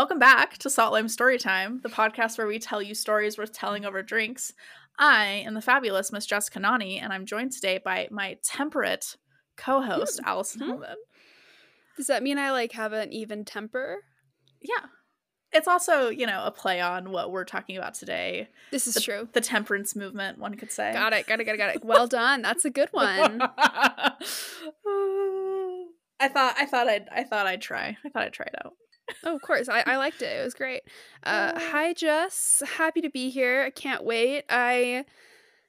Welcome back to Salt Lime Storytime, the podcast where we tell you stories worth telling over drinks. I am the fabulous Miss Jess Kanani, and I'm joined today by my temperate co-host Allison Hmm. Hillman. Does that mean I like have an even temper? Yeah, it's also you know a play on what we're talking about today, This is the, true. the temperance movement. One could say. Got it. Got it. Got it. Got it. Well done. That's a good one. I thought I thought I'd I thought I'd try. I thought I'd try it out. Oh, of course. I, I liked it. It was great. Uh, Yeah. hi, Jess. Happy to be here. I can't wait. I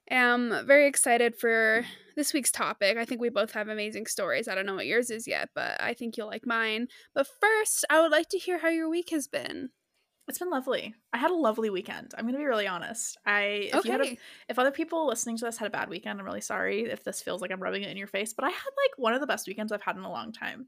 am very excited for this week's topic. I think we both have amazing stories. I don't know what yours is yet, but I think you'll like mine. But first, I would like to hear how your week has been. It's been lovely. I had a lovely weekend. I'm gonna be really honest. I if you had a Okay. if other people listening to this had a bad weekend, I'm really sorry if this feels like I'm rubbing it in your face, but I had like one of the best weekends I've had in a long time.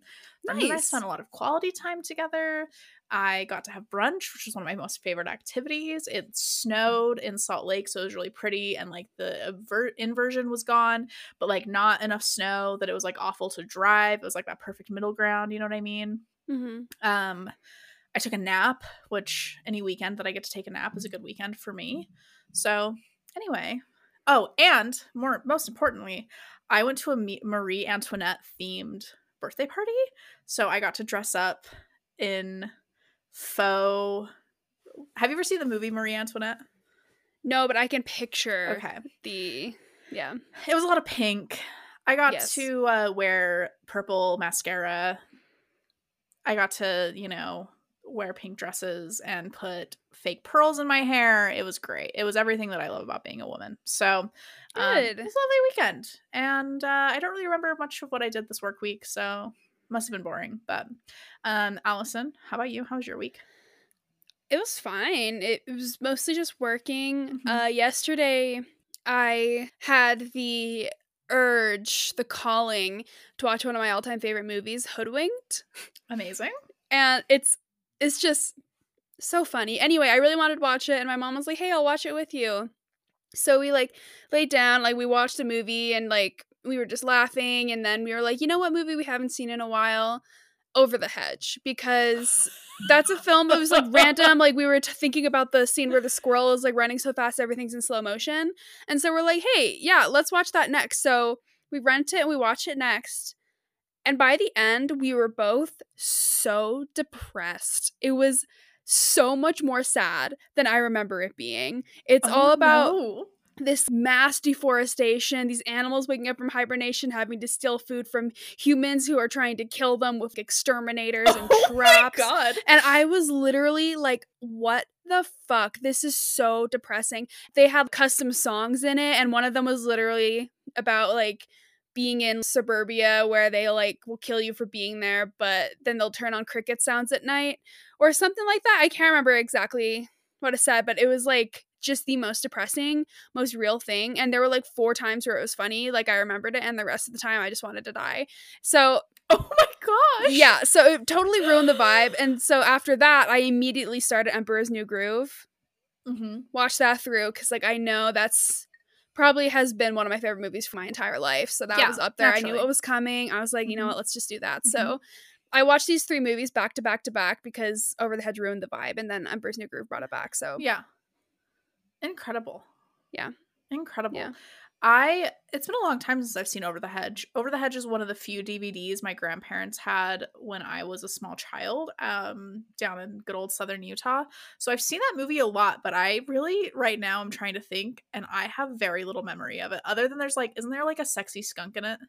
And I spent a lot of quality time together. I got to have brunch, which was one of my most favorite activities. It snowed in Salt Lake, so it was really pretty, and like the aver- inversion was gone, but like not enough snow that it was like awful to drive. It was like that perfect middle ground, you know what I mean? hmm Um, I took a nap, which any weekend that I get to take a nap is a good weekend for me. So anyway, oh, and more most importantly, I went to a Marie Antoinette themed birthday party. So I got to dress up in faux. Have you ever seen the movie Marie Antoinette? No, but I can picture Okay, the. Yeah. it was a lot of pink. I got Yes. to uh, wear purple mascara. I got to, you know, wear pink dresses and put fake pearls in my hair. It was great. It was everything that I love about being a woman. So, um, it was a lovely weekend. And uh, I don't really remember much of what I did this work week, so must have been boring. But, um, Allison, how about you? How was your week? It was fine. It, was mostly just working. Mhm. Uh, yesterday, I had the urge, the calling to watch one of my all-time favorite movies, Hoodwinked, Amazing. and it's it's just so funny. Anyway, I really wanted to watch it, and my mom was like, "Hey, I'll watch it with you." So we like laid down, like we watched a movie, and like we were just laughing, and then we were like, "You know what movie we haven't seen in a while?" Over the Hedge, because that's a film that was like random. Like we were t- thinking about the scene where the squirrel is like running so fast, everything's in slow motion. And so we're like, hey, yeah, let's watch that next. So we rent it and we watch it next. And by the end, we were both so depressed. It was so much more sad than I remember it being. It's all Oh, about no. this mass deforestation, these animals waking up from hibernation, having to steal food from humans who are trying to kill them with exterminators and Oh my traps. god. And I was literally like, what the fuck? This is so depressing. They have custom songs in it, and one of them was literally about like being in suburbia where they like will kill you for being there, but then they'll turn on cricket sounds at night or something like that. I can't remember exactly what it said, but it was like just the most depressing, most real thing. And there were like four times where it was funny, like I remembered it, and the rest of the time I just wanted to die. So Oh my gosh. yeah, so it totally ruined the vibe. And so after that, I immediately started Emperor's New Groove. Mm-hmm. Watched that through because, like, I know that's probably has been one of my favorite movies for my entire life. So that Yeah, was up there. I knew naturally. it was coming. I was like, you know Mhm. what, let's just do that. So I watched these three movies back to back to back because Over the Hedge ruined the vibe, and then Emperor's New Groove brought it back. So Yeah. Incredible. Yeah. Incredible. Yeah. I it's been a long time since I've seen Over the Hedge. Over the Hedge is one of the few DVDs my grandparents had when I was a small child, um, down in good old southern Utah. So I've seen that movie a lot, but I really right now I'm trying to think and I have very little memory of it. Other than there's like isn't there like a sexy skunk in it?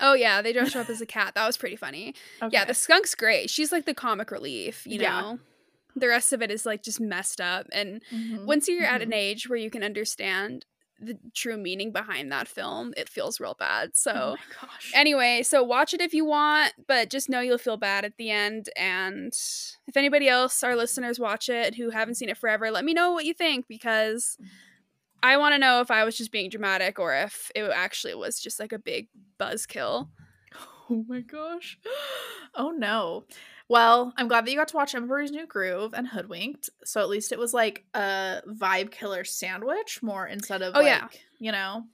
oh yeah, they dressed her up as a cat. That was pretty funny. Yeah, the skunk's great. She's like the comic relief, you Yeah. know. The rest of it is like just messed up and Mhm, once you're at mhm. an age where you can understand the true meaning behind that film, it feels real bad. Oh so, Oh my gosh. anyway, so watch it if you want, but just know you'll feel bad at the end. And if anybody else, our listeners, watch it who haven't seen it forever, let me know what you think because I want to know if I was just being dramatic or if it actually was just like a big buzzkill. Oh my gosh. Oh no. Well, I'm glad that you got to watch Emperor's New Groove and Hoodwinked. So at least it was like a vibe killer sandwich more instead of Oh, like, yeah. you know.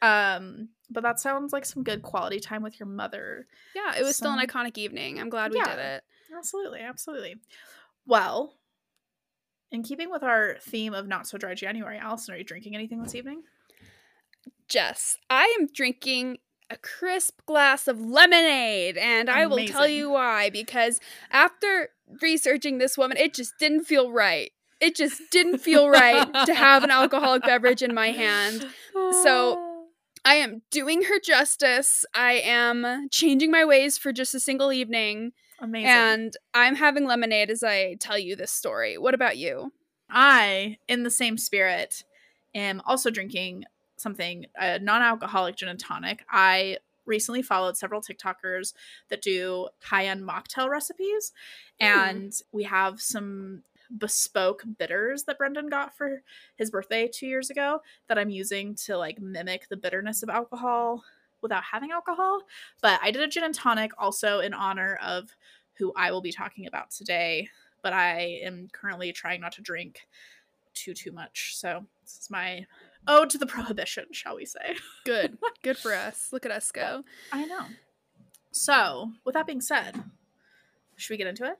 Um, but that sounds like some good quality time with your mother. Yeah, it was still an iconic evening. I'm glad we Yeah. did it. Absolutely, absolutely. Well, in keeping with our theme of not so dry January, Allison, are you drinking anything this evening? Jess, I am drinking a crisp glass of lemonade, and I will tell you why. Because after researching this woman, it just didn't feel right. It just didn't feel right to have an alcoholic beverage in my hand. So, I am doing her justice. I am changing my ways for just a single evening, amazing. and I'm having lemonade as I tell you this story. What about you? I, in the same spirit, am also drinking something a non-alcoholic gin and tonic. I recently followed several TikTokers that do high-end mocktail recipes, hmm. and we have some bespoke bitters that Brendan got for his birthday two years ago that I'm using to like mimic the bitterness of alcohol without having alcohol. But I did a gin and tonic also in honor of who I will be talking about today. But I am currently trying not to drink too too much. So this is my ode to the prohibition, shall we say? Good. Good for us. Look at us go. I know. So with that being said, should we get into it?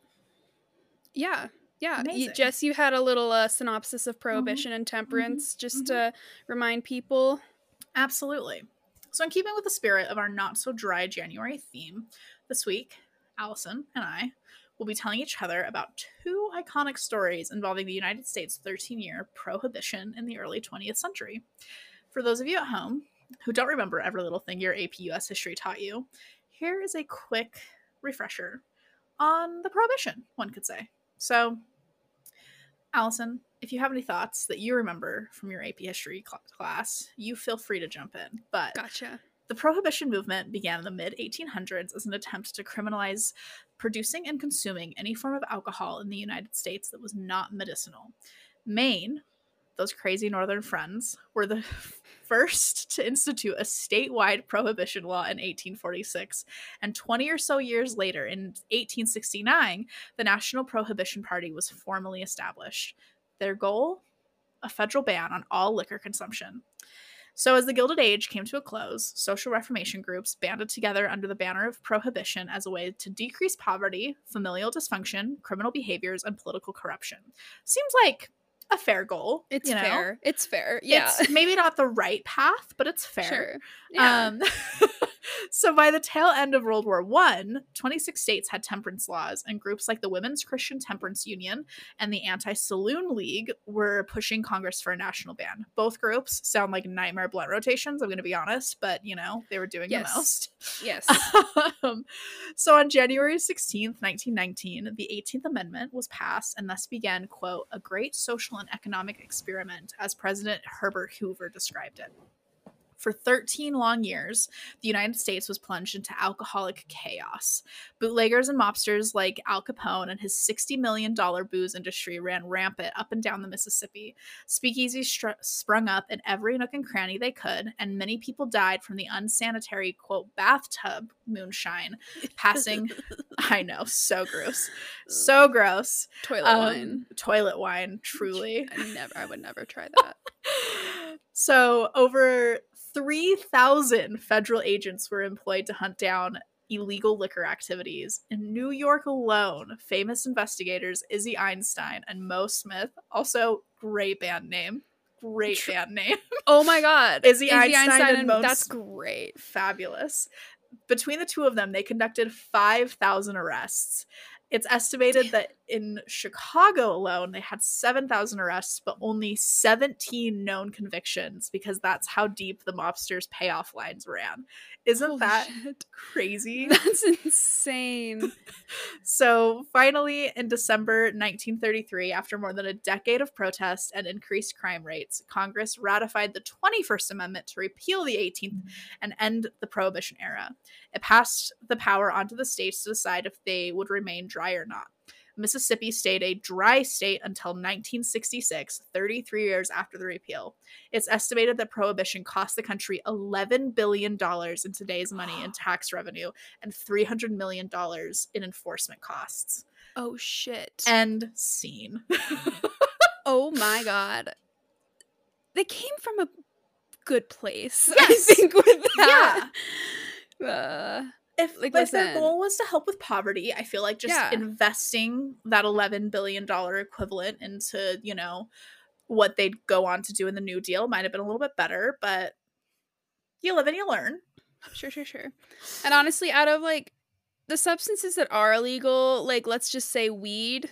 Yeah. Yeah. You, Jess, you had a little uh, synopsis of prohibition and temperance just mhm. to remind people. Absolutely. So, in keeping with the spirit of our not so dry January theme, this week, Allison and I will be telling each other about two iconic stories involving the United States' 13 year prohibition in the early 20th century. For those of you at home who don't remember every little thing your AP US history taught you, here is a quick refresher on the prohibition, one could say. So, Allison, if you have any thoughts that you remember from your AP history cl- class, you feel free to jump in. But Gotcha. The prohibition movement began in the mid 1800s as an attempt to criminalize producing and consuming any form of alcohol in the United States that was not medicinal. Maine, those crazy northern friends, were the first to institute a statewide prohibition law in 1846. And 20 or so years later, in 1869, the National Prohibition Party was formally established. Their goal? A federal ban on all liquor consumption. So, as the Gilded Age came to a close, social reformation groups banded together under the banner of prohibition as a way to decrease poverty, familial dysfunction, criminal behaviors, and political corruption. Seems like a fair goal. It's you know? fair. It's fair. Yeah. It's maybe not the right path, but it's fair. Sure. Yeah. Um, so by the tail end of World War One, 26 states had temperance laws, and groups like the Women's Christian Temperance Union and the Anti-Saloon League were pushing Congress for a national ban. Both groups sound like nightmare blunt rotations. I'm going to be honest, but you know they were doing Yes. the most. yes. um, so on January 16th, 1919, the 18th Amendment was passed and thus began, quote, a great social and economic experiment, as President Herbert Hoover described it. For 13 long years, the United States was plunged into alcoholic chaos. Bootleggers and mobsters like Al Capone and his $60 million booze industry ran rampant up and down the Mississippi. Speakeasies str- sprung up in every nook and cranny they could, and many people died from the unsanitary, quote, bathtub moonshine passing. I know, so gross. So gross. Toilet Um, wine. Toilet wine, truly. I never. I would never try that. so, over 3,000 federal agents were employed to hunt down illegal liquor activities. In New York alone, famous investigators Izzy Einstein and Moe Smith, also great band name, great Tr- band name, Oh my God. Izzy Einstein and Moe That's great. fabulous. Between the two of them, they conducted 5,000 arrests. It's estimated that in Chicago alone, they had 7,000 arrests, but only 17 known convictions because that's how deep the mobsters' payoff lines ran. Isn't Holy that shit. crazy? That's insane. So finally, in December 1933, after more than a decade of protest and increased crime rates, Congress ratified the 21st Amendment to repeal the 18th and end the Prohibition era. It passed the power onto the states to decide if they would remain dry or not. Mississippi stayed a dry state until 1966, 33 years after the repeal. It's estimated that prohibition cost the country $11 billion in today's money in tax revenue and $300 million in enforcement costs. Oh shit. End scene. oh my god. They came from a good place. Yes. I think with that. Uh, if Like, like, their goal was to help with poverty, I feel like just Yeah. investing that eleven billion dollar equivalent into you know what they'd go on to do in the New Deal might have been a little bit better, but you live and you learn. Sure, sure, sure. And honestly, out of like the substances that are illegal, like let's just say weed,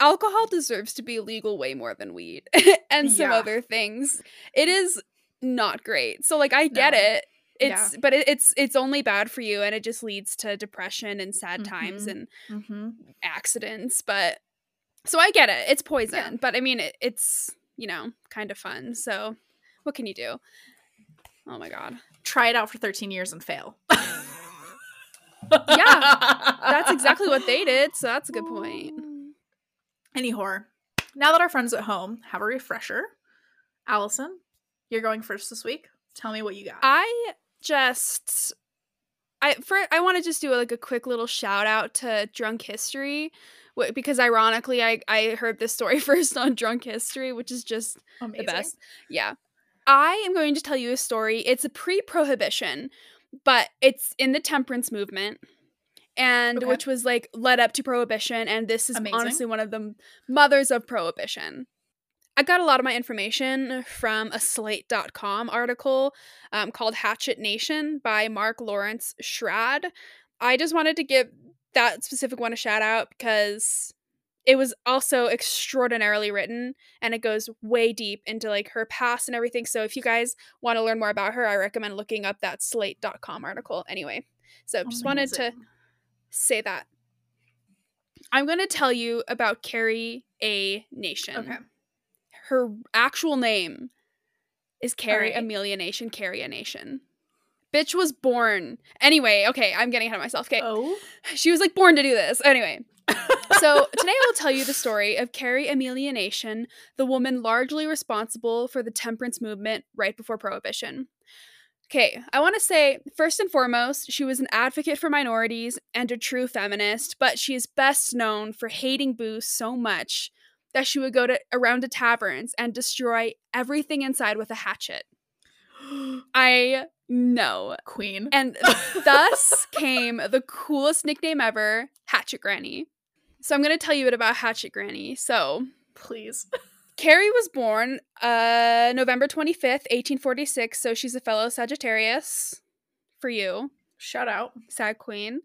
alcohol deserves to be illegal way more than weed and some Yeah. other things. It is not great. So like I get No. it. It's but it, it's it's only bad for you and it just leads to depression and sad times Mhm. and Mm-hmm. accidents, but so I get it. It's poison, but I mean it, it's, you know, kind of fun. So what can you do? Oh my god. Try it out for thirteen years and fail. Yeah, That's exactly what they did, so that's a good point. Anyhow, now that our friends at home have a refresher, Allison, you're going first this week. Tell me what you got. I just I for I want to just do like a quick little shout out to Drunk History wh- because ironically I I heard this story first on Drunk History, which is just Amazing. the best. Yeah. I am going to tell you a story. It's a pre-prohibition, but it's in the temperance movement. And Okay. which was like led up to prohibition and this is Amazing. honestly one of the mothers of prohibition. I got a lot of my information from a slate.com article um, called Hatchet Nation by Mark Lawrence Schrad. I just wanted to give that specific one a shout out because it was also extraordinarily written and it goes way deep into like her past and everything. So if you guys want to learn more about her, I recommend looking up that slate.com article anyway. So just wanted to say that. I'm going to tell you about Carrie A. Nation. Okay. Her actual name is Carrie Alright. Amelia Nation, Carrie A. Nation. Bitch was born. Anyway, okay, I'm getting ahead of myself. Okay. Oh. She was like born to do this. Anyway. so today I will tell you the story of Carrie Amelia Nation, the woman largely responsible for the temperance movement right before Prohibition. Okay, I want to say, first and foremost, she was an advocate for minorities and a true feminist, but she is best known for hating booze so much that she would go to around to taverns and destroy everything inside with a hatchet. I know. Queen. And thus came the coolest nickname ever, Hatchet Granny. So I'm going to tell you a bit about Hatchet Granny. So, Please. Carrie was born uh November 25th, 1846, so she's a fellow Sagittarius for you, Shout out. sad queen.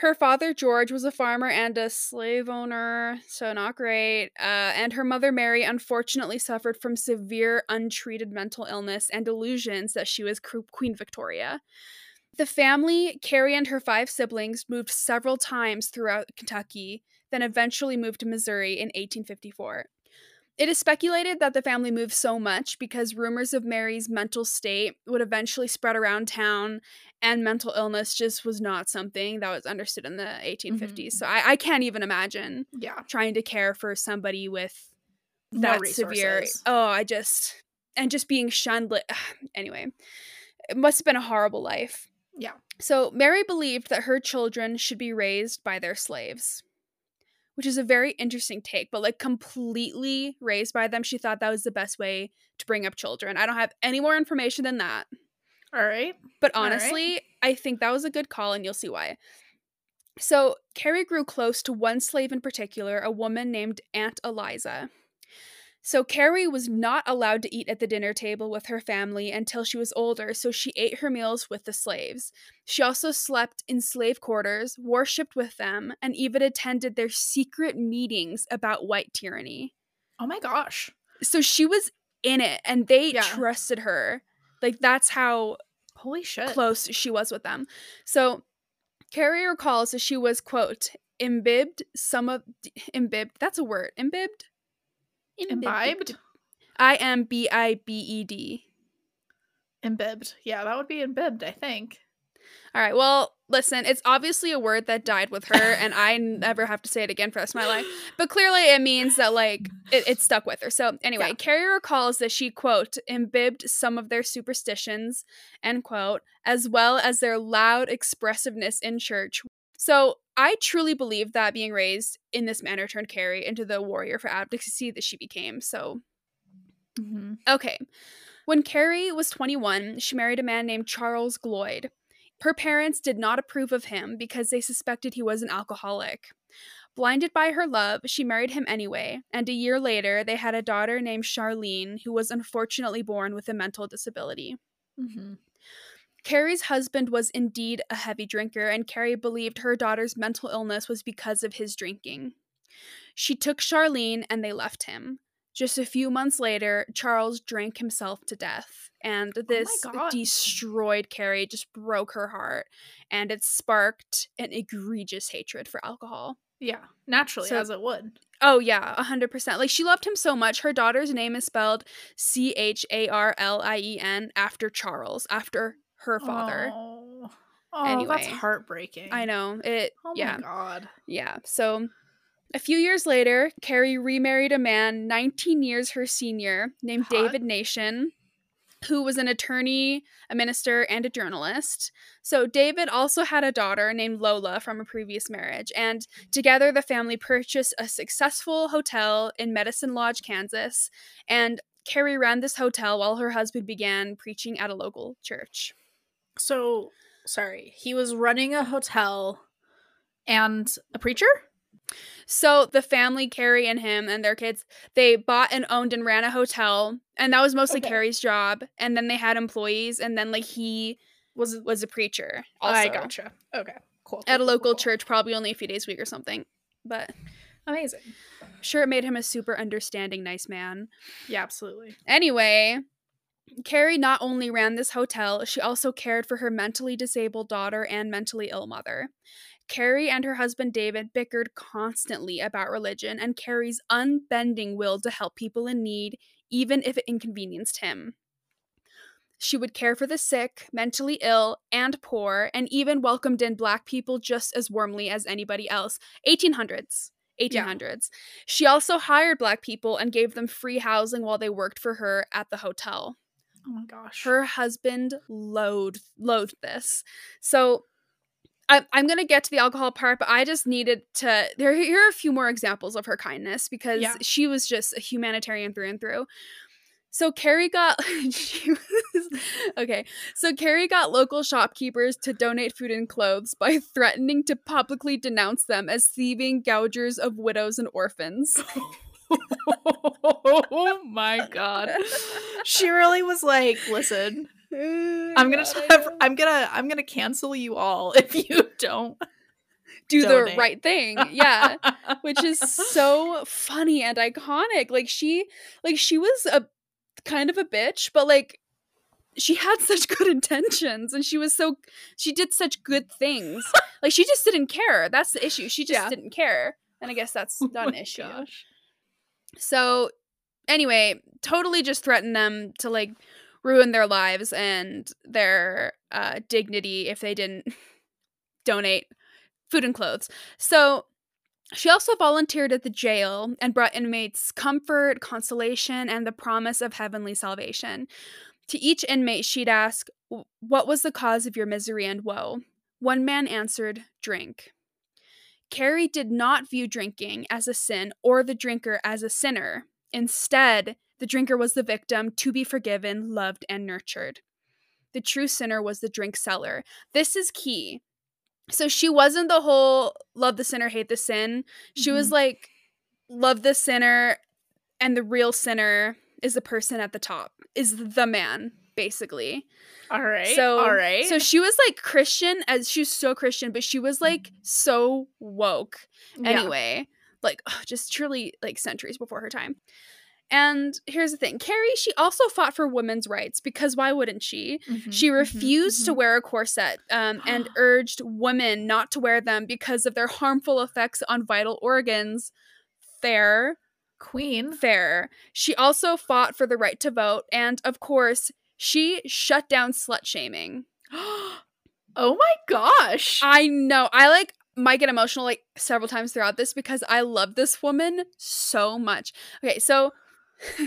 Her father George was a farmer and a slave owner, so not great. Uh, and her mother Mary unfortunately suffered from severe untreated mental illness and delusions that she was Queen Victoria. The family, Carrie and her five siblings, moved several times throughout Kentucky, then eventually moved to Missouri in 1854. It is speculated that the family moved so much because rumors of Mary's mental state would eventually spread around town, and mental illness just was not something that was understood in the mm-hmm, 1850s. So mm-hmm. I, I can't even imagine Yeah. trying to care for somebody with No that severe. Oh, I just and just being shunned. Li- anyway, it must have been a horrible life. Yeah. So Mary believed that her children should be raised by their slaves, which is a very interesting take. But like completely raised by them, she thought that was the best way to bring up children. I don't have any more information than that. All right. But All right. honestly, I think that was a good call, and you'll see why. So, Carrie grew close to one slave in particular, a woman named Aunt Eliza. So, Carrie was not allowed to eat at the dinner table with her family until she was older, so she ate her meals with the slaves. She also slept in slave quarters, worshipped with them, and even attended their secret meetings about white tyranny. Oh my gosh. So, she was in it, and they Yeah. trusted her. Like, that's how Holy shit. close she was with them. So Carrie recalls that she was, quote, imbibed some of imbibed. That's a word. Imbibed? Imbibed? I M B I B E D. Imbibed. Yeah, that would be imbibed, I think. All right. Well, listen, it's obviously a word that died with her, and I never have to say it again for the rest of my life. But clearly, it means that like it, it stuck with her. So anyway, Yeah. Carrie recalls that she quote imbibed some of their superstitions end quote as well as their loud expressiveness in church. So I truly believe that being raised in this manner turned Carrie into the warrior for advocacy that she became. So Mm-hmm. Okay. When Carrie was 21, she married a man named Charles Gloyd. Her parents did not approve of him because they suspected he was an alcoholic. Blinded by her love, she married him anyway, and a year later, they had a daughter named Charlene, who was unfortunately born with a mental disability. Mm-hmm. Carrie's husband was indeed a heavy drinker, and Carrie believed her daughter's mental illness was because of his drinking. She took Charlene and they left him. Just a few months later, Charles drank himself to death, and oh this God. destroyed Carrie, just broke her heart, and it sparked an egregious hatred for alcohol. Yeah, naturally, So- as it would. Oh yeah, a hundred percent. Like she loved him so much. Her daughter's name is spelled C H A R L I E N after Charles, after her father. Oh, oh that's heartbreaking. I know it. Oh yeah, my god. yeah. So, a few years later, Carrie remarried a man 19 years her senior named Hot. David Nation, who was an attorney, a minister, and a journalist. So, David also had a daughter named Lola from a previous marriage, and together the family purchased a successful hotel in Medicine Lodge, Kansas. And Carrie ran this hotel while her husband began preaching at a local church. So sorry, he was running a hotel and a preacher. So the family, Carrie and him and their kids, they bought and owned and ran a hotel, and that was mostly Okay. Carrie's job. And then they had employees, and then like he Was was a preacher. Also, I gotcha. Okay, cool. At a local cool, cool. church, probably only a few days a week or something. But Amazing. Sure it made him a super understanding, nice man. Yeah, absolutely. Anyway, Carrie not only ran this hotel, she also cared for her mentally disabled daughter and mentally ill mother. Carrie and her husband David bickered constantly about religion and Carrie's unbending will to help people in need, even if it inconvenienced him. She would care for the sick, mentally ill, and poor, and even welcomed in black people just as warmly as anybody else. 1800s. 1800s. She also hired black people and gave them free housing while they worked for her at the hotel. Oh my gosh. Her husband loathed loathed this. So I, I'm gonna get to the alcohol part, but I just needed to. There, here are a few more examples of her kindness because Yeah. she was just a humanitarian through and through. So Carrie got she was, okay. So Carrie got local shopkeepers to donate food and clothes by threatening to publicly denounce them as thieving gougers of widows and orphans. Oh. Oh my god. She really was like, listen, I'm gonna have. I'm gonna I'm gonna cancel you all if you don't do the right thing. Yeah. which is so funny and iconic. Like she like she was a kind of a bitch, but like she had such good intentions and she was so she did such good things. like she just didn't care. That's the issue. She just Yeah. didn't care. And I guess that's oh not an Oh my issue. gosh. So anyway, totally just threatened them to like ruin their lives and their uh, dignity if they didn't donate food and clothes. So she also volunteered at the jail and brought inmates comfort, consolation, and the promise of heavenly salvation. To each inmate, she'd ask, What was the cause of your misery and woe? One man answered, Drink. Carrie did not view drinking as a sin or the drinker as a sinner. Instead, the drinker was the victim to be forgiven, loved, and nurtured. The true sinner was the drink seller. This is key. So she wasn't the whole love the sinner, hate the sin. She was mm-hmm. like, love the sinner, and the real sinner is the person at the top, is the man, basically. All right. So all right. So she was like Christian as she was so Christian, but she was like so woke Yeah. anyway. Like ugh, just truly like centuries before her time. And here's the thing. Carrie, she also fought for women's rights because why wouldn't she? Mhm, She mhm, refused to mhm. wear a corset um, and urged women not to wear them because of their harmful effects on vital organs. Fair, Queen. fair. She also fought for the right to vote, and of course, she shut down slut shaming. oh my gosh. I know. I like might get emotional like several times throughout this because I love this woman so much. Okay, so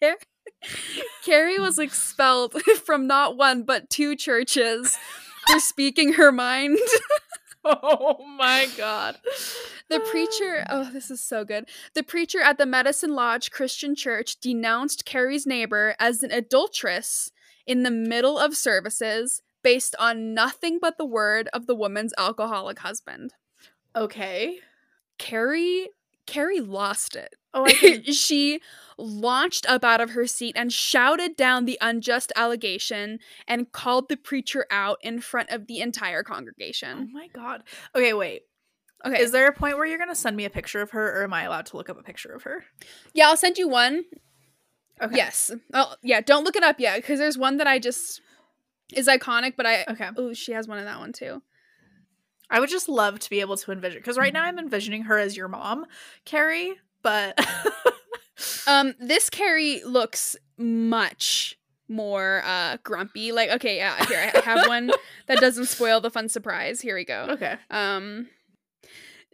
Car- Carrie was expelled from not one but two churches for speaking her mind. oh my god. The preacher, oh, this is so good. The preacher at the Medicine Lodge Christian Church denounced Carrie's neighbor as an adulteress in the middle of services, based on nothing but the word of the woman's alcoholic husband. Okay. Carrie Carrie lost it. Oh, I she launched up out of her seat and shouted down the unjust allegation and called the preacher out in front of the entire congregation. oh congregation. my god. Okay, wait. Okay. Is there a point where you're gonna send me a picture of her, or am I allowed to look up a picture of her? yeah, I'll send you one. Okay. Yes. Oh, yeah, don't look it up yet because there's one that I just is iconic, but I Okay. Oh, she has one in that one too. I would just love to be able to envision because right now I'm envisioning her as your mom, Carrie, but Um this Carrie looks much more uh grumpy. Like okay, yeah, here I have one that doesn't spoil the fun surprise. Here we go. okay. Um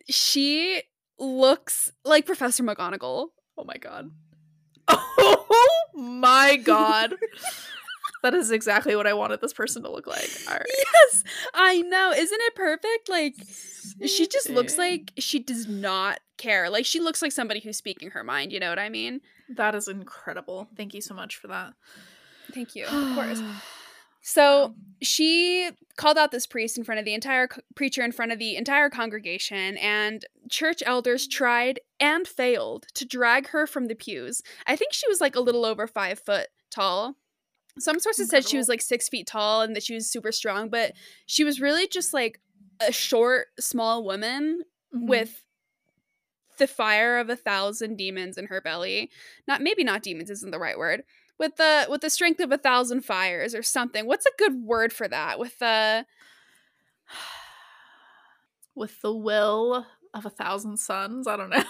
she looks like Professor McGonagall. Oh my god. Oh my god. That is exactly what I wanted this person to look like. All right. Yes, I know. Isn't it perfect? Like she just looks like she does not care. Like she looks like somebody who's speaking her mind, you know what I mean? that is incredible. Thank you so much for that. Thank you. Of course. So um, she called out this priest in front of the entire co- preacher in front of the entire congregation and church elders tried and failed to drag her from the pews. I think she was like a little over 5 foot tall. Some sources said she was like 6 feet tall and that she was super strong, but she was really just like a short small woman Mhm. with the fire of a thousand demons in her belly. Not maybe not demons isn't the right word. With the with the strength of a thousand fires or something. What's a good word for that? With the with the will of a thousand suns. I don't know.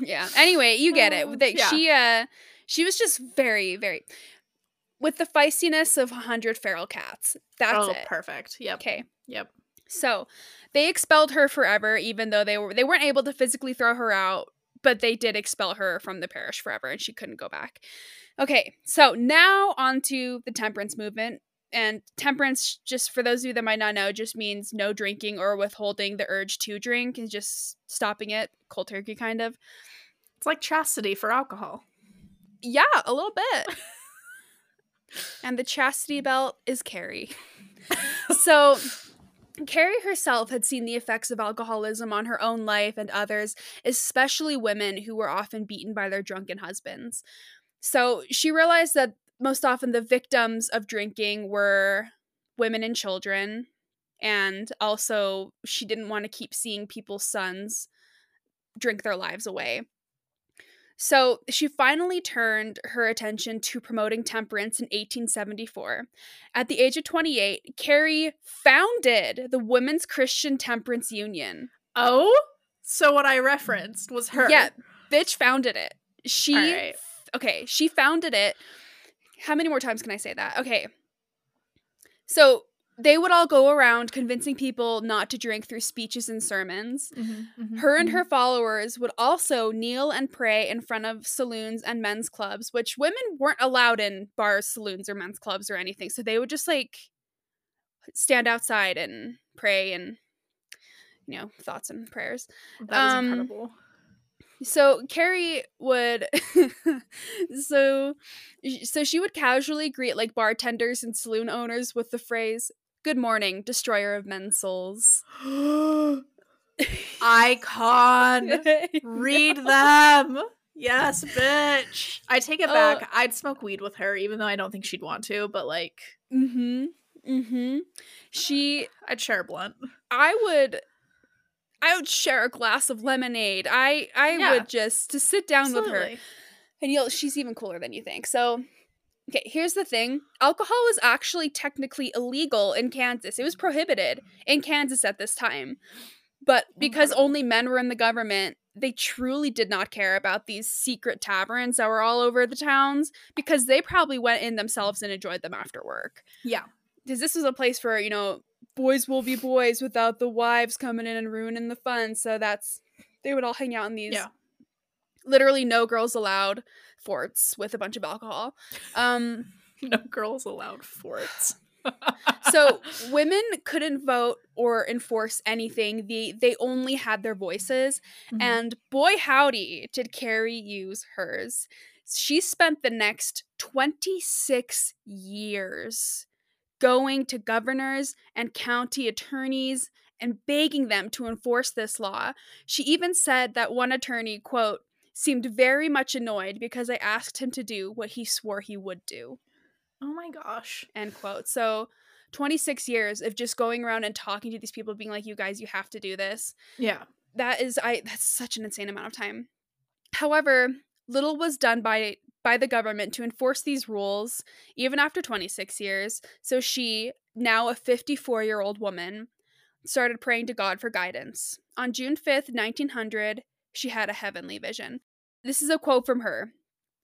yeah. Anyway, you get it. That yeah. she uh she was just very very with the feistiness of a hundred feral cats. That's oh, it. perfect. Yep. Okay. Yep. So they expelled her forever, even though they were they weren't able to physically throw her out, but they did expel her from the parish forever, and she couldn't go back. Okay, so now on to the temperance movement. And temperance, just for those of you that might not know, just means no drinking or withholding the urge to drink and just stopping it, cold turkey kind of. It's like chastity for alcohol. Yeah, a little bit. and the chastity belt is Carrie. so Carrie herself had seen the effects of alcoholism on her own life and others, especially women who were often beaten by their drunken husbands. So she realized that most often the victims of drinking were women and children. And also, she didn't want to keep seeing people's sons drink their lives away. So she finally turned her attention to promoting temperance in 1874. At the age of 28, Carrie founded the Women's Christian Temperance Union. Oh, so what I referenced was her. Yeah, bitch founded it. She right. okay, she founded it. How many more times can I say that? Okay. So they would all go around convincing people not to drink through speeches and sermons. Mhm, mhm, Her and mhm. her followers would also kneel and pray in front of saloons and men's clubs, which women weren't allowed in bars, saloons, or men's clubs or anything. So they would just like stand outside and pray and, you know, thoughts and prayers. That is um, incredible. So Carrie would, so, so she would casually greet like bartenders and saloon owners with the phrase, "Good morning, destroyer of men's souls." Icon. Read them. Yes, bitch. I take it Oh. back. I'd smoke weed with her, even though I don't think she'd want to, but like, Mm-hmm. Mm-hmm. She I'd share a blunt. I would I would share a glass of lemonade. I I Yeah. would just to sit down with her. And you'll she's even cooler than you think. So okay, here's the thing. Alcohol was actually technically illegal in Kansas. It was prohibited in Kansas at this time. But oh, because only men were in the government, they truly did not care about these secret taverns that were all over the towns because they probably went in themselves and enjoyed them after work Yeah. because this was a place for you know boys will be boys without the wives coming in and ruining the fun so that's they would all hang out in these Yeah. literally no girls allowed forts with a bunch of alcohol um No girls allowed forts. so women couldn't vote or enforce anything they they only had their voices Mhm. and boy howdy did carrie use hers she spent the next 26 years going to governors and county attorneys and begging them to enforce this law. She even said that one attorney, quote, seemed very much annoyed because I asked him to do what he swore he would do. Oh my gosh. End quote. So 26 years of just going around and talking to these people being like you guys you have to do this. Yeah. That is I that's such an insane amount of time. However, little was done by by the government to enforce these rules even after 26 years. So she, now a 54-year-old woman, started praying to God for guidance. On June 5th, 1900, she had a heavenly vision. This is a quote from her.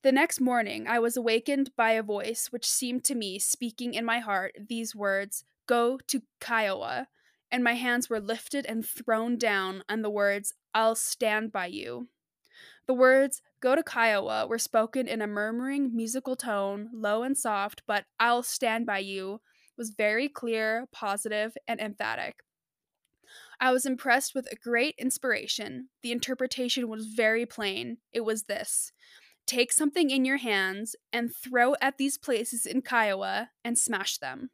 The next morning, I was awakened by a voice which seemed to me speaking in my heart these words Go to Kiowa. And my hands were lifted and thrown down, and the words, I'll stand by you. The words, Go to Kiowa, were spoken in a murmuring musical tone, low and soft, but I'll stand by you was very clear, positive, and emphatic. I was impressed with a great inspiration. The interpretation was very plain. It was this take something in your hands and throw at these places in Kiowa and smash them.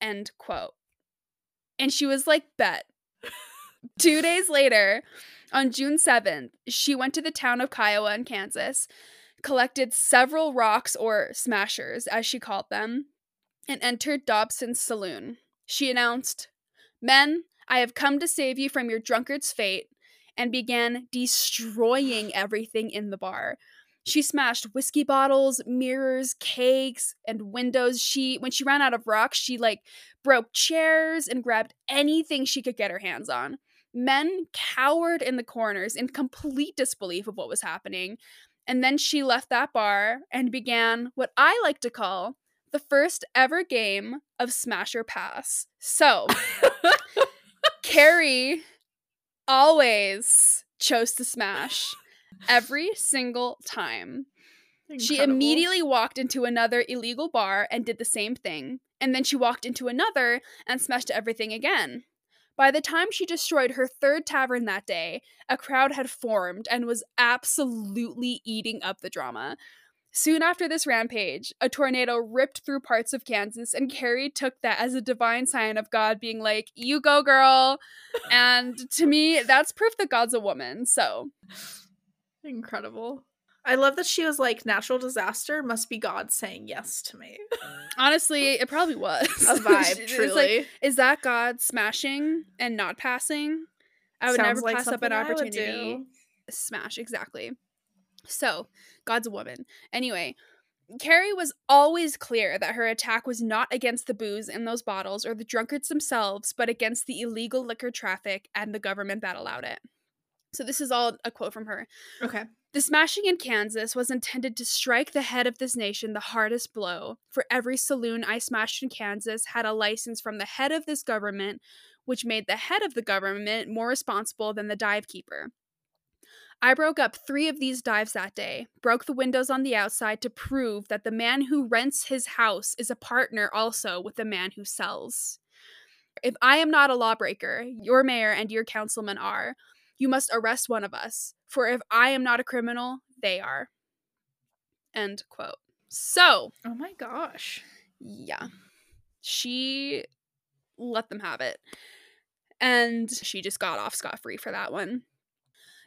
End quote. And she was like, bet. Two days later, on June 7th, she went to the town of Kiowa in Kansas, collected several rocks or smashers, as she called them, and entered Dobson's saloon. She announced, Men, I have come to save you from your drunkard's fate, and began destroying everything in the bar. She smashed whiskey bottles, mirrors, cakes, and windows. She when she ran out of rocks, she like broke chairs and grabbed anything she could get her hands on. Men cowered in the corners in complete disbelief of what was happening. And then she left that bar and began what I like to call the first ever game of Smasher Pass. So, Carrie always chose to smash every single time. Incredible. She immediately walked into another illegal bar and did the same thing. And then she walked into another and smashed everything again. By the time she destroyed her third tavern that day, a crowd had formed and was absolutely eating up the drama. Soon after this rampage, a tornado ripped through parts of Kansas, and Carrie took that as a divine sign of God being like, You go, girl. and to me, that's proof that God's a woman. So, Incredible. I love that she was like, natural disaster must be God saying yes to me. honestly, it probably was. A vibe, truly. like, is that God smashing and not passing? I would Sounds never like pass up an something I would opportunity. Smash, exactly. So, God's a woman. Anyway, Carrie was always clear that her attack was not against the booze in those bottles or the drunkards themselves, but against the illegal liquor traffic and the government that allowed it. So, this is all a quote from her. Okay. The smashing in Kansas was intended to strike the head of this nation the hardest blow, for every saloon I smashed in Kansas had a license from the head of this government, which made the head of the government more responsible than the dive keeper. I broke up three of these dives that day, broke the windows on the outside to prove that the man who rents his house is a partner also with the man who sells. If I am not a lawbreaker, your mayor and your councilman are. You must arrest one of us, for if I am not a criminal, they are. End quote. So, Oh my gosh. yeah, she let them have it. And she just got off scot free for that one.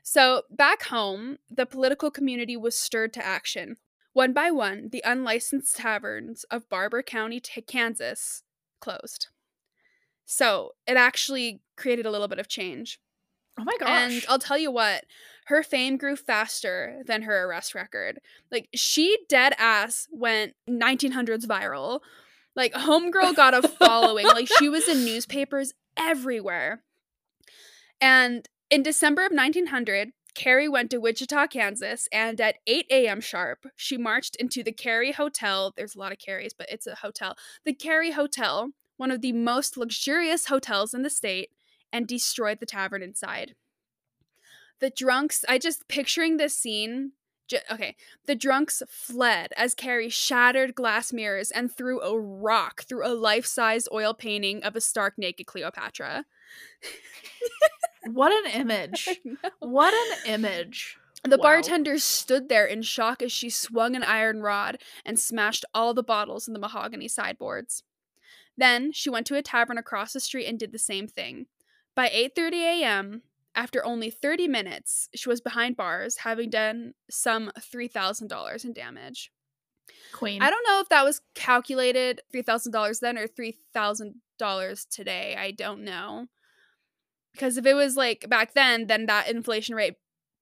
So, back home, the political community was stirred to action. One by one, the unlicensed taverns of Barber County, Kansas closed. So, it actually created a little bit of change. Oh my gosh. And I'll tell you what, her fame grew faster than her arrest record. Like she dead ass went 1900s viral. Like homegirl got a following. like she was in newspapers everywhere. And in December of 1900, Carrie went to Wichita, Kansas, and at 8 a.m. sharp, she marched into the Carey Hotel. There's a lot of Carries, but it's a hotel. The Carey Hotel, one of the most luxurious hotels in the state, and destroyed the tavern inside. The drunks, I just picturing this scene. Okay, the drunks fled as Carrie shattered glass mirrors and threw a rock through a life size oil painting of a stark naked Cleopatra. what an image. What an image. The Wow. bartender stood there in shock as she swung an iron rod and smashed all the bottles in the mahogany sideboards. Then she went to a tavern across the street and did the same thing. By 8:30 a.m., after only 30 minutes, she was behind bars, having done some $3,000 in damage. Queen. I don't know if that was calculated $3,000 then or $3,000 today. I don't know. Because if it was like back then, then that inflation rate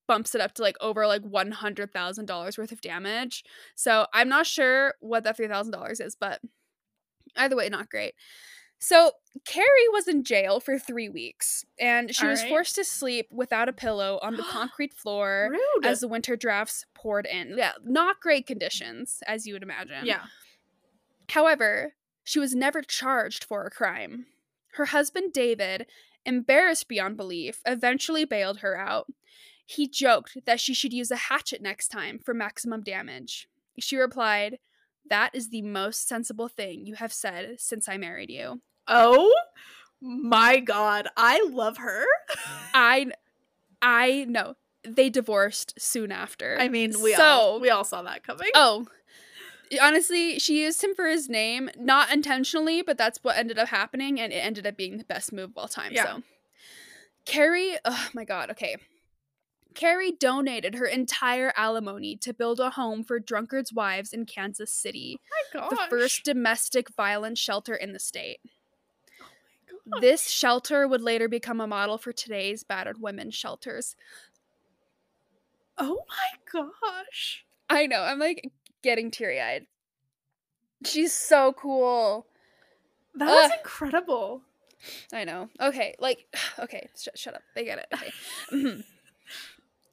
bumps it up to like over like $100,000 worth of damage. So I'm not sure what that $3,000 is, but either way, not great. So Carrie was in jail for three weeks, and she All was right. forced to sleep without a pillow on the concrete floor Rude. as the winter drafts poured in. Yeah, not great conditions, as you would imagine. yeah. However, she was never charged for a crime. Her husband, David, embarrassed beyond belief, eventually bailed her out. He joked that she should use a hatchet next time for maximum damage. She replied, That is the most sensible thing you have said since I married you. Oh my god. I love her. I I know. They divorced soon after. I mean, we so, all we all saw that coming. Oh, honestly, she used him for his name, not intentionally, but that's what ended up happening, and it ended up being the best move of all time. Yeah. So, Carrie, oh my god, okay. Carrie donated her entire alimony to build a home for drunkards' wives in Kansas City, oh my god. the first domestic violence shelter in the state. Oh gosh. This shelter would later become a model for today's battered women's shelters. Oh my gosh. I know. I'm like getting teary eyed. She's so cool. That is Ugh. incredible. I know. Okay, like, okay, sh- shut up. They get it. Okay. Mhm.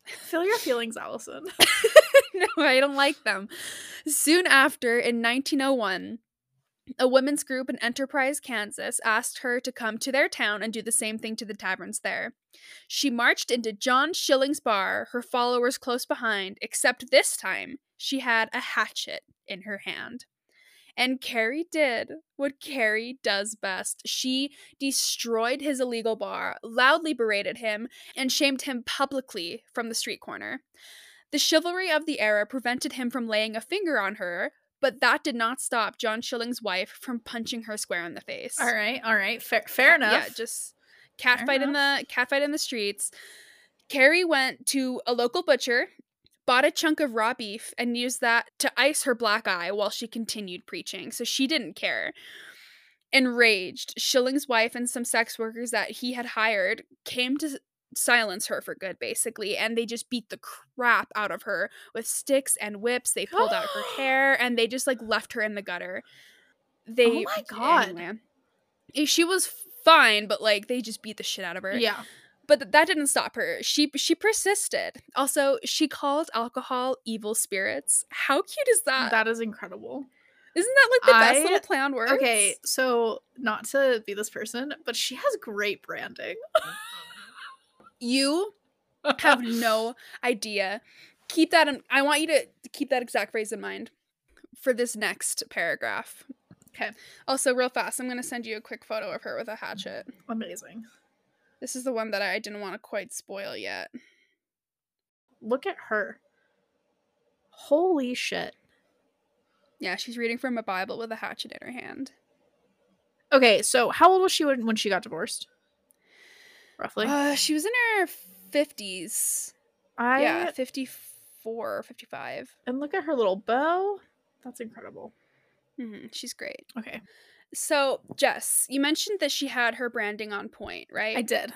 Feel your feelings, Allison. no, I don't like them. Soon after, in 1901, a women's group in Enterprise, Kansas asked her to come to their town and do the same thing to the taverns there. She marched into John Schilling's bar, her followers close behind, except this time she had a hatchet in her hand. And Carrie did what Carrie does best. She destroyed his illegal bar, loudly berated him, and shamed him publicly from the street corner. The chivalry of the era prevented him from laying a finger on her, but that did not stop John Schilling's wife from punching her square in the face. All right, all right. Fair, fair enough. Yeah, just cat Fair fight in the cat fight in the streets. Carrie went to a local butcher, bought a chunk of raw beef, and used that to ice her black eye while she continued preaching. So she didn't care. Enraged, Schilling's wife and some sex workers that he had hired came to silence her for good, basically, and they just beat the crap out of her with sticks and whips. They pulled out her hair and they just like left her in the gutter. They, oh my God. anyway. She was fine, but like they just beat the shit out of her. yeah. But th- that didn't stop her. She she persisted. Also, she called alcohol evil spirits. How cute is that? That is incredible. Isn't that like the best little play on words? Okay, so not to be this person, but she has great branding. You have no idea. Keep that in I want you to keep that exact phrase in mind for this next paragraph. Okay. Also, real fast, I'm going to send you a quick photo of her with a hatchet. Amazing. This is the one that I didn't want to quite spoil yet. Look at her. Holy shit. Yeah, she's reading from a Bible with a hatchet in her hand. Okay, so how old was she when, when she got divorced? Roughly. Uh, she was in her 50s. I yeah, 54 55. and look at her little bow. That's incredible. hmm She's great. Okay. So, Jess, you mentioned that she had her branding on point, right? I did.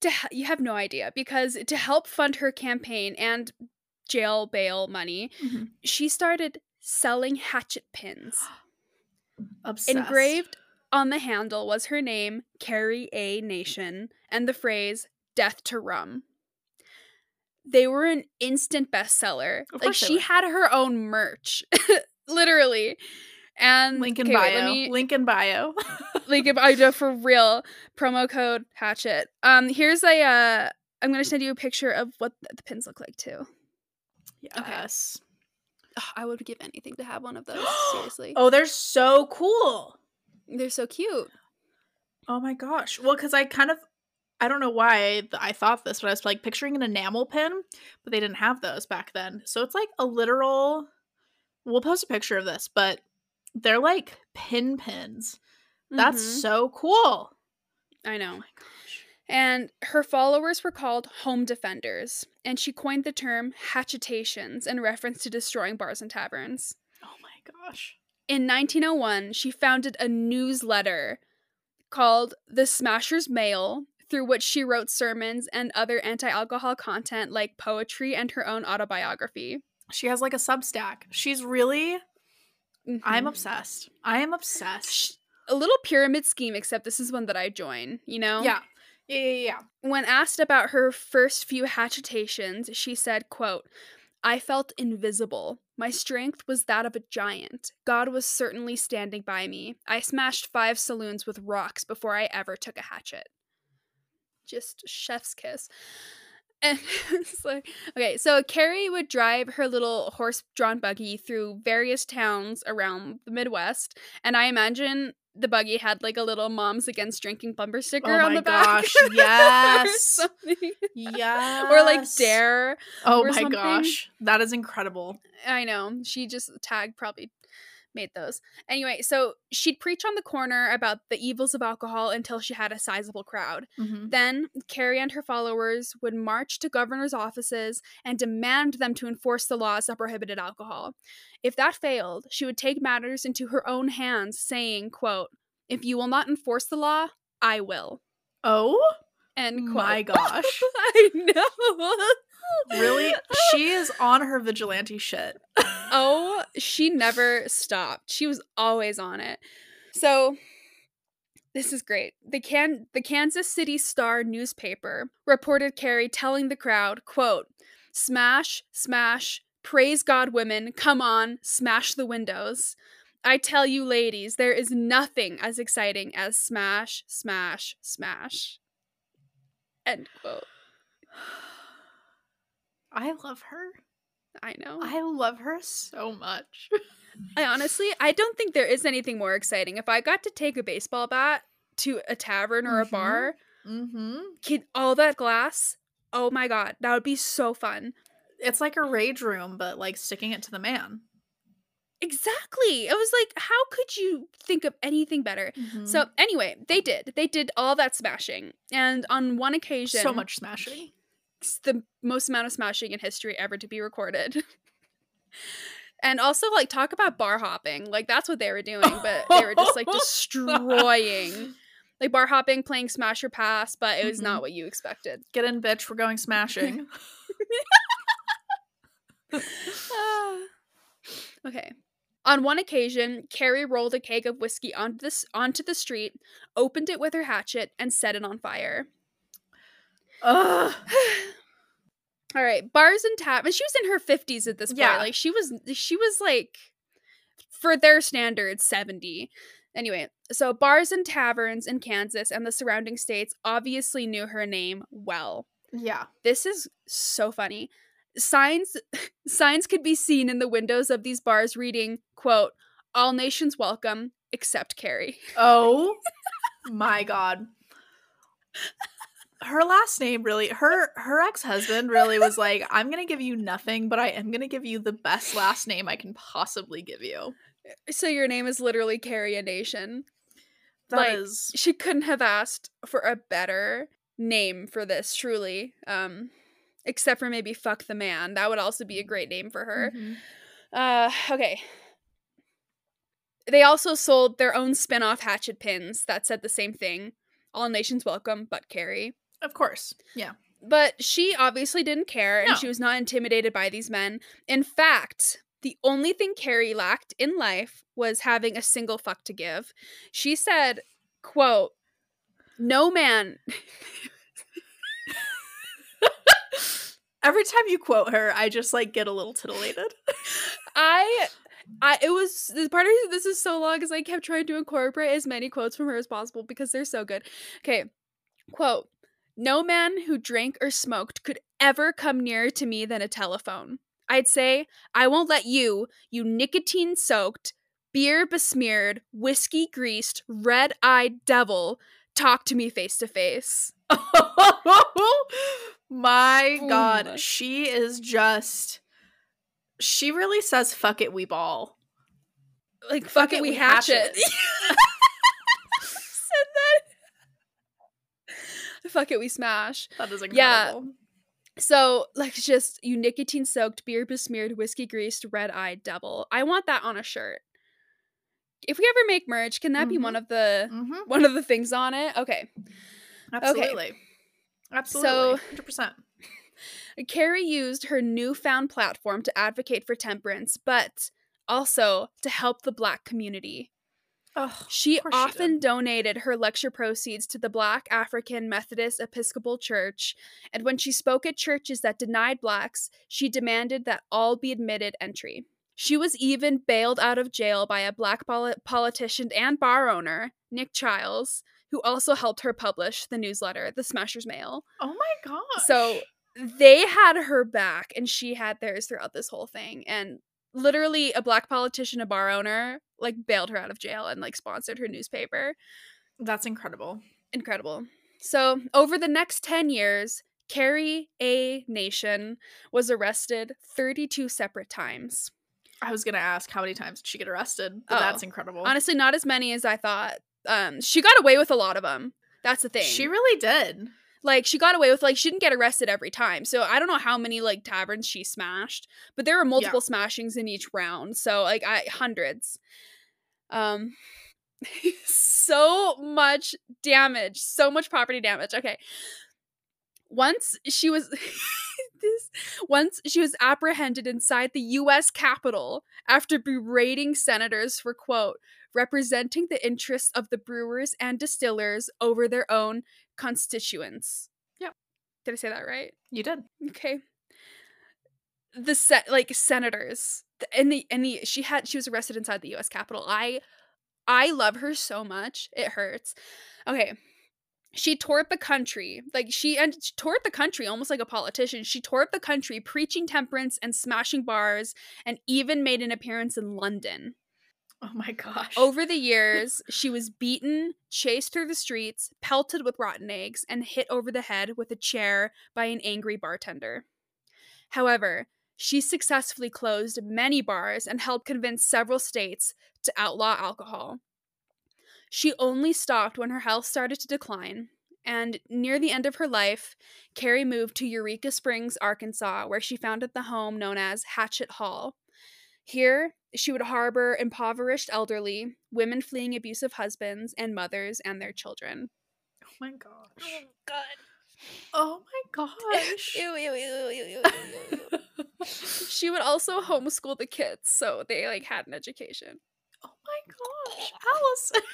to you have no idea because to help fund her campaign and jail bail money, Mhm. she started selling hatchet pins. Obsessed. Engraved on the handle was her name, Carrie A. Nation, and the phrase "Death to Rum." They were an instant bestseller. Of Like she had her own merch, literally. And Link in okay, bio. let me- Link in bio. like if I do for real promo code hatchet. Um, here's a uh, I'm gonna send you a picture of what the, pins look like too. yes. Ugh, I would give anything to have one of those. seriously, Oh, they're so cool. they're so cute. Oh my gosh. Well, because I kind of, I don't know why I thought this, but I was like picturing an enamel pin, but they didn't have those back then. So it's like a literal. We'll post a picture of this, but they're like pin pins, That's Mhm. so cool. I know. Oh my gosh. And her followers were called home defenders, and she coined the term hatchetations in reference to destroying bars and taverns. Oh my gosh. In 1901, she founded a newsletter called The Smasher's Mail, through which she wrote sermons and other anti alcohol content like poetry and her own autobiography. She has like a Substack. She's really. I'm Mhm. obsessed. I am obsessed. a little pyramid scheme, except this is one that I join, you know? Yeah. Yeah, yeah, yeah. When asked about her first few hatchetations, she said, quote, I felt invisible. My strength was that of a giant. God was certainly standing by me. I smashed five saloons with rocks before I ever took a hatchet. Just chef's kiss. And it's like, okay, so Carrie would drive her little horse drawn buggy through various towns around the Midwest. And I imagine the buggy had like a little moms against drinking bumper sticker Oh on my the back. gosh, or yes. Yeah. Or like dare. Oh my something. gosh. That is incredible. I know. She just tagged probably made those. Anyway, so she'd preach on the corner about the evils of alcohol until she had a sizable crowd. Mhm. Then Carrie and her followers would march to governors' offices and demand them to enforce the laws that prohibited alcohol. If that failed, she would take matters into her own hands, saying, quote, If you will not enforce the law, I will. Oh End quote. my gosh. I know. Really? She is on her vigilante shit. oh, she never stopped. She was always on it. So this is great. The can the Kansas City Star newspaper reported Carrie telling the crowd, quote, "Smash, smash, praise God women, come on, smash the windows. I tell you ladies, there is nothing as exciting as smash, smash, smash." End quote. I love her. I know. I love her so much. I honestly, I don't think there is anything more exciting. If I got to take a baseball bat to a tavern or a Mhm. bar, Mm-hmm. kid, all that glass, oh my god, that would be so fun. It's like a rage room, but like sticking it to the man. Exactly. It was like, how could you think of anything better? Mm-hmm. So anyway, they did. They did all that smashing, and on one occasion, so much smashing. The most amount of smashing in history ever to be recorded. and also, like, talk about bar hopping. Like, that's what they were doing, but they were just like destroying. Like bar hopping, playing Smash or Pass, but it was Mhm. not what you expected. Get in, bitch. We're going smashing. Okay. On one occasion, Carrie rolled a keg of whiskey onto the, onto the street, opened it with her hatchet, and set it on fire. Ugh. All right, bars and tap. And she was in her fifties at this point. Yeah. Like she was, she was like, for their standards, seventy. Anyway, so bars and taverns in Kansas and the surrounding states obviously knew her name well. Yeah. This is so funny. Signs signs could be seen in the windows of these bars reading, quote, all nations welcome except Carrie. Oh my god. Her last name really her her ex-husband really was like, I'm gonna give you nothing, but I am gonna give you the best last name I can possibly give you. So your name is literally Carrie a Nation. That Like, is She couldn't have asked for a better name for this, truly. Um except for maybe fuck the man. That would also be a great name for her. Mhm. Uh okay. They also sold their own spin-off hatchet pins that said the same thing. All nations welcome, but Carrie. Of course. Yeah. But she obviously didn't care and No. she was not intimidated by these men. In fact, the only thing Carrie lacked in life was having a single fuck to give. She said, quote, no man Every time you quote her, I just like get a little titillated. I I it was the part of this is so long because I kept trying to incorporate as many quotes from her as possible because they're so good. Okay. Quote No man who drank or smoked could ever come nearer to me than a telephone. I'd say, I won't let you, you nicotine soaked, beer besmeared, whiskey greased, red eyed devil, talk to me face to face. My Boom. god, she is just she really says fuck it we ball. Like, fuck, it, we hatch it. fuck it, we smash. That is Yeah. incredible. So, like, just you nicotine soaked, beer besmeared, whiskey greased, red eyed devil. I want that on a shirt. If we ever make merch, can that be Mhm. one of the Mm-hmm. one of the things on it? Okay. Absolutely. Absolutely. So- 100%. Carrie used her newfound platform to advocate for temperance, but also to help the black community. Oh, She she often donated her lecture proceeds to the Black African Methodist Episcopal Church, and when she spoke at churches that denied blacks, she demanded that all be admitted entry. She was even bailed out of jail by a black poli- politician and bar owner, Nick Chiles, who also helped her publish the newsletter, The Smasher's Mail. oh my god! So they had her back and she had theirs throughout this whole thing. And literally a black politician, a bar owner, like bailed her out of jail and like sponsored her newspaper. that's incredible. Incredible. So over the next 10 years, Carrie A. Nation was arrested 32 separate times. I was going to ask how many times did she get arrested? But Oh. that's incredible. Honestly, not as many as I thought. Um, she got away with a lot of them. That's the thing. She really did. Like she got away with like she didn't get arrested every time. So i don't know how many like taverns she smashed but there were multiple smashings in each round. So like i hundreds. Um so much damage so much property damage. Okay. Once she was this once she was apprehended inside the US Capitol after berating senators for quote representing the interests of the brewers and distillers over their own constituents. Yep. Did I say that right? You did. Okay. The set like senators and the and the she had she was arrested inside the US Capitol. I I love her so much. It hurts. Okay. She tore up the country. Like she and she up the country almost like a politician. She tore up the country preaching temperance and smashing bars and even made an appearance in London. Oh my gosh. Over the years, she was beaten, chased through the streets, pelted with rotten eggs, and hit over the head with a chair by an angry bartender. However, she successfully closed many bars and helped convince several states to outlaw alcohol. She only stopped when her health started to decline, and near the end of her life, Carrie moved to Eureka Springs, Arkansas, where she founded the home known as Hatchet Hall. Here, she would harbor impoverished elderly, women fleeing abusive husbands, and mothers and their children. oh my gosh. Oh, God. Oh my gosh. Ew, ew, ew, ew, ew, ew, ew. she would also homeschool the kids, so they like had an education. oh my gosh. Allison.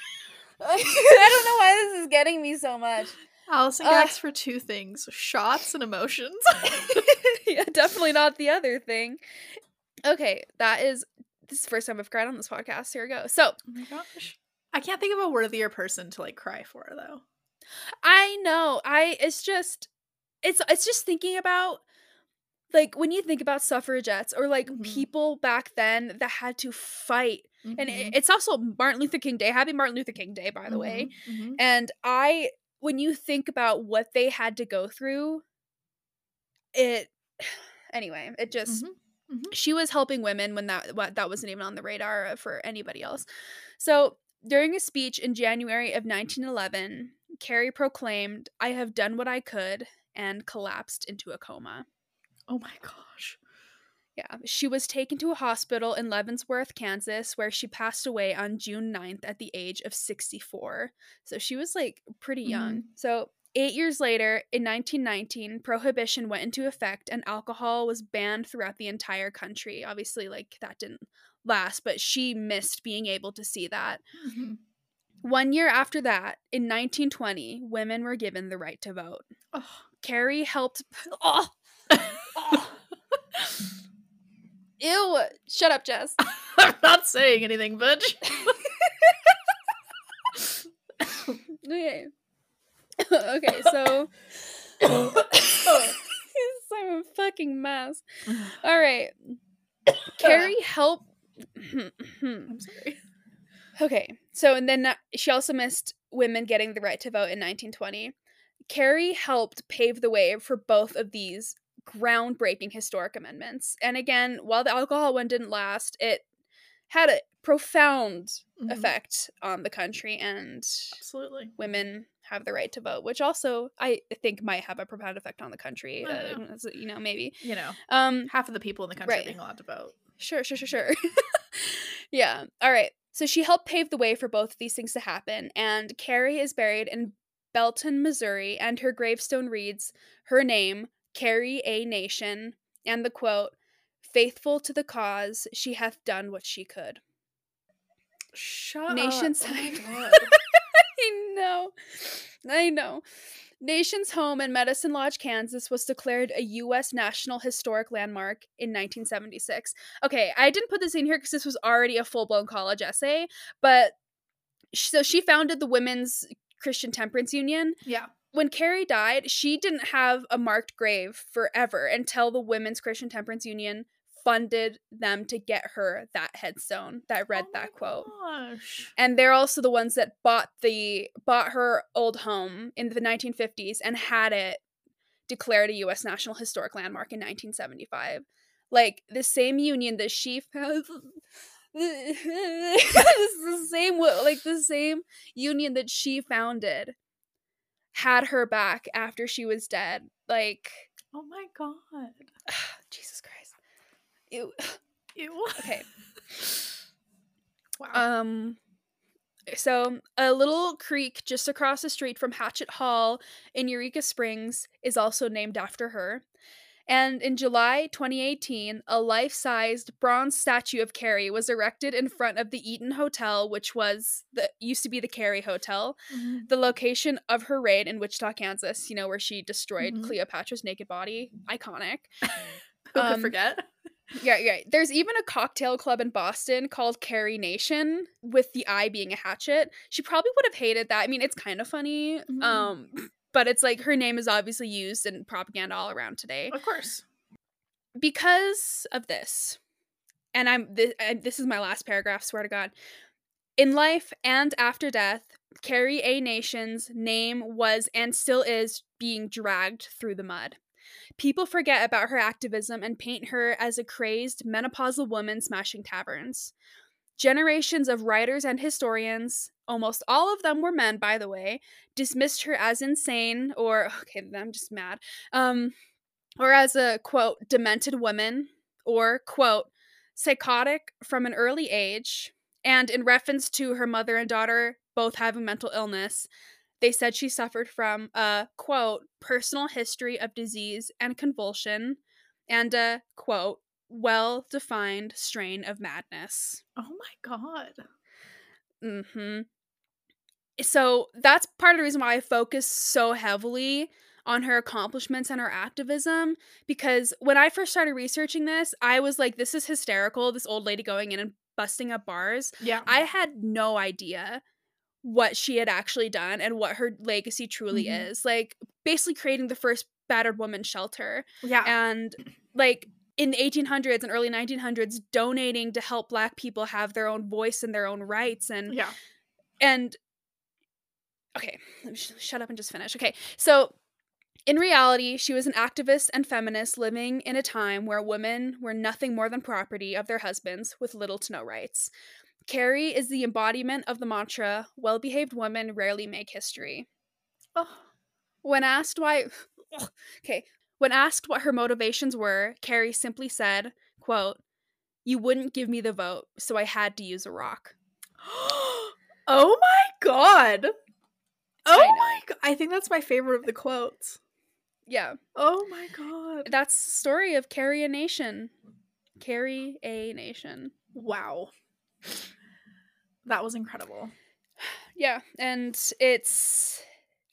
I don't know why this is getting me so much. Allison Ugh. gags for two things shots and emotions. yeah, definitely not the other thing. Okay, that is this is the first time I've cried on this podcast. Here we go. So oh my gosh. I can't think of a worthier person to like cry for though. I know. I it's just it's it's just thinking about like when you think about suffragettes or like Mhm. people back then that had to fight. And Mhm. it, it's also Martin Luther King Day. Happy Martin Luther King Day, by the way. Mhm, mhm. And I when you think about what they had to go through, it anyway, it just Mhm, mhm. she was helping women when that what that wasn't even on the radar for anybody else. So during a speech in January of 1911, Carrie proclaimed, "I have done what I could," and collapsed into a coma. Oh my gosh. Yeah, she was taken to a hospital in Leavenworth, Kansas, where she passed away on June 9th at the age of 64. So she was like pretty young. So, eight years later, in 1919, prohibition went into effect and alcohol was banned throughout the entire country. Obviously, like that didn't last, but she missed being able to see that. Mhm. One year after that, in 1920, women were given the right to vote. Oh. Carrie helped. Oh! Oh! Ew! Shut up, Jess. I'm not saying anything, bitch. Okay. okay, so I'm a fucking mess. All right. Carrie helped. I'm sorry. okay, so and then she also missed women getting the right to vote in 1920. Carrie helped pave the way for both of these groundbreaking historic amendments. And again, while the alcohol one didn't last, it had a profound Mhm. effect on the country and Absolutely. women have the right to vote, which also I think might have a profound effect on the country. Uh, know. you know, maybe. You know, Um, half of the people in the country Right. being allowed to vote. Sure, sure, sure, sure. yeah. All right. So she helped pave the way for both of these things to happen, and Carrie is buried in Belton, Missouri, and her gravestone reads her name, Carrie A. Nation, and the quote, faithful to the cause, she hath done what she could. Shut Nation's- up. Oh God. I know. I know. Nation's home in Medicine Lodge, Kansas was declared a U.S. National Historic Landmark in 1976. Okay, I didn't put this in here because this was already a full blown college essay, but so she founded the Women's Christian Temperance Union. yeah. When Carrie died, she didn't have a marked grave forever until the Women's Christian Temperance Union funded them to get her that headstone that read Oh my that quote Gosh. and they're also the ones that bought the bought her old home in the 1950s and had it declared a U.S. National Historic Landmark in 1975. Like the same union that she found. the same like the same union that she founded had her back after she was dead like Oh my God. jesus christ Ew. Ew. okay Wow. Um so a little creek just across the street from Hatchet Hall in Eureka Springs is also named after her. And in July 2018, a life-sized bronze statue of Carrie was erected in front of the Eaton Hotel, which was the used to be the Carey Hotel, Mhm. the location of her raid in Wichita, Kansas, you know, where she destroyed Mhm. Cleopatra's naked body. Iconic. Who could um, forget? Yeah, yeah. There's even a cocktail club in Boston called Carrie Nation, with the I being a hatchet. She probably would have hated that. I mean, it's kind of funny, Mhm. um, but it's like her name is obviously used in propaganda all around today Of course. because of this. And I'm this, this is my last paragraph. Swear to God. In life and after death, Carrie A. Nation's name was and still is being dragged through the mud. People forget about her activism and paint her as a crazed, menopausal woman smashing taverns. Generations of writers and historians, almost all of them were men, by the way, dismissed her as insane or, okay, I'm just mad, um, or as a quote, demented woman, or quote, psychotic from an early age. And in reference to her mother and daughter both having mental illness, they said she suffered from a quote, personal history of disease and convulsion, and a quote, well defined strain of madness. Oh my God. Mm hmm. So that's part of the reason why I focus so heavily on her accomplishments and her activism. Because when I first started researching this, I was like, this is hysterical. This old lady going in and busting up bars. Yeah. I had no idea what she had actually done and what her legacy truly Mhm. is. Like, basically creating the first battered woman shelter yeah. and like in the 1800s and early 1900s donating to help black people have their own voice and their own rights and yeah. and okay let me sh- shut up and just finish okay so in reality she was an activist and feminist living in a time where women were nothing more than property of their husbands with little to no rights carrie is the embodiment of the mantra well-behaved women rarely make history Oh. when asked why okay, when asked what her motivations were, Carrie simply said, quote, "You wouldn't give me the vote, so I had to use a rock." oh my God. Oh my God. I think that's my favorite of the quotes. Yeah, Oh my God. that's the story of Carrie a Nation. Carrie a Nation. Wow. That was incredible. Yeah, and it's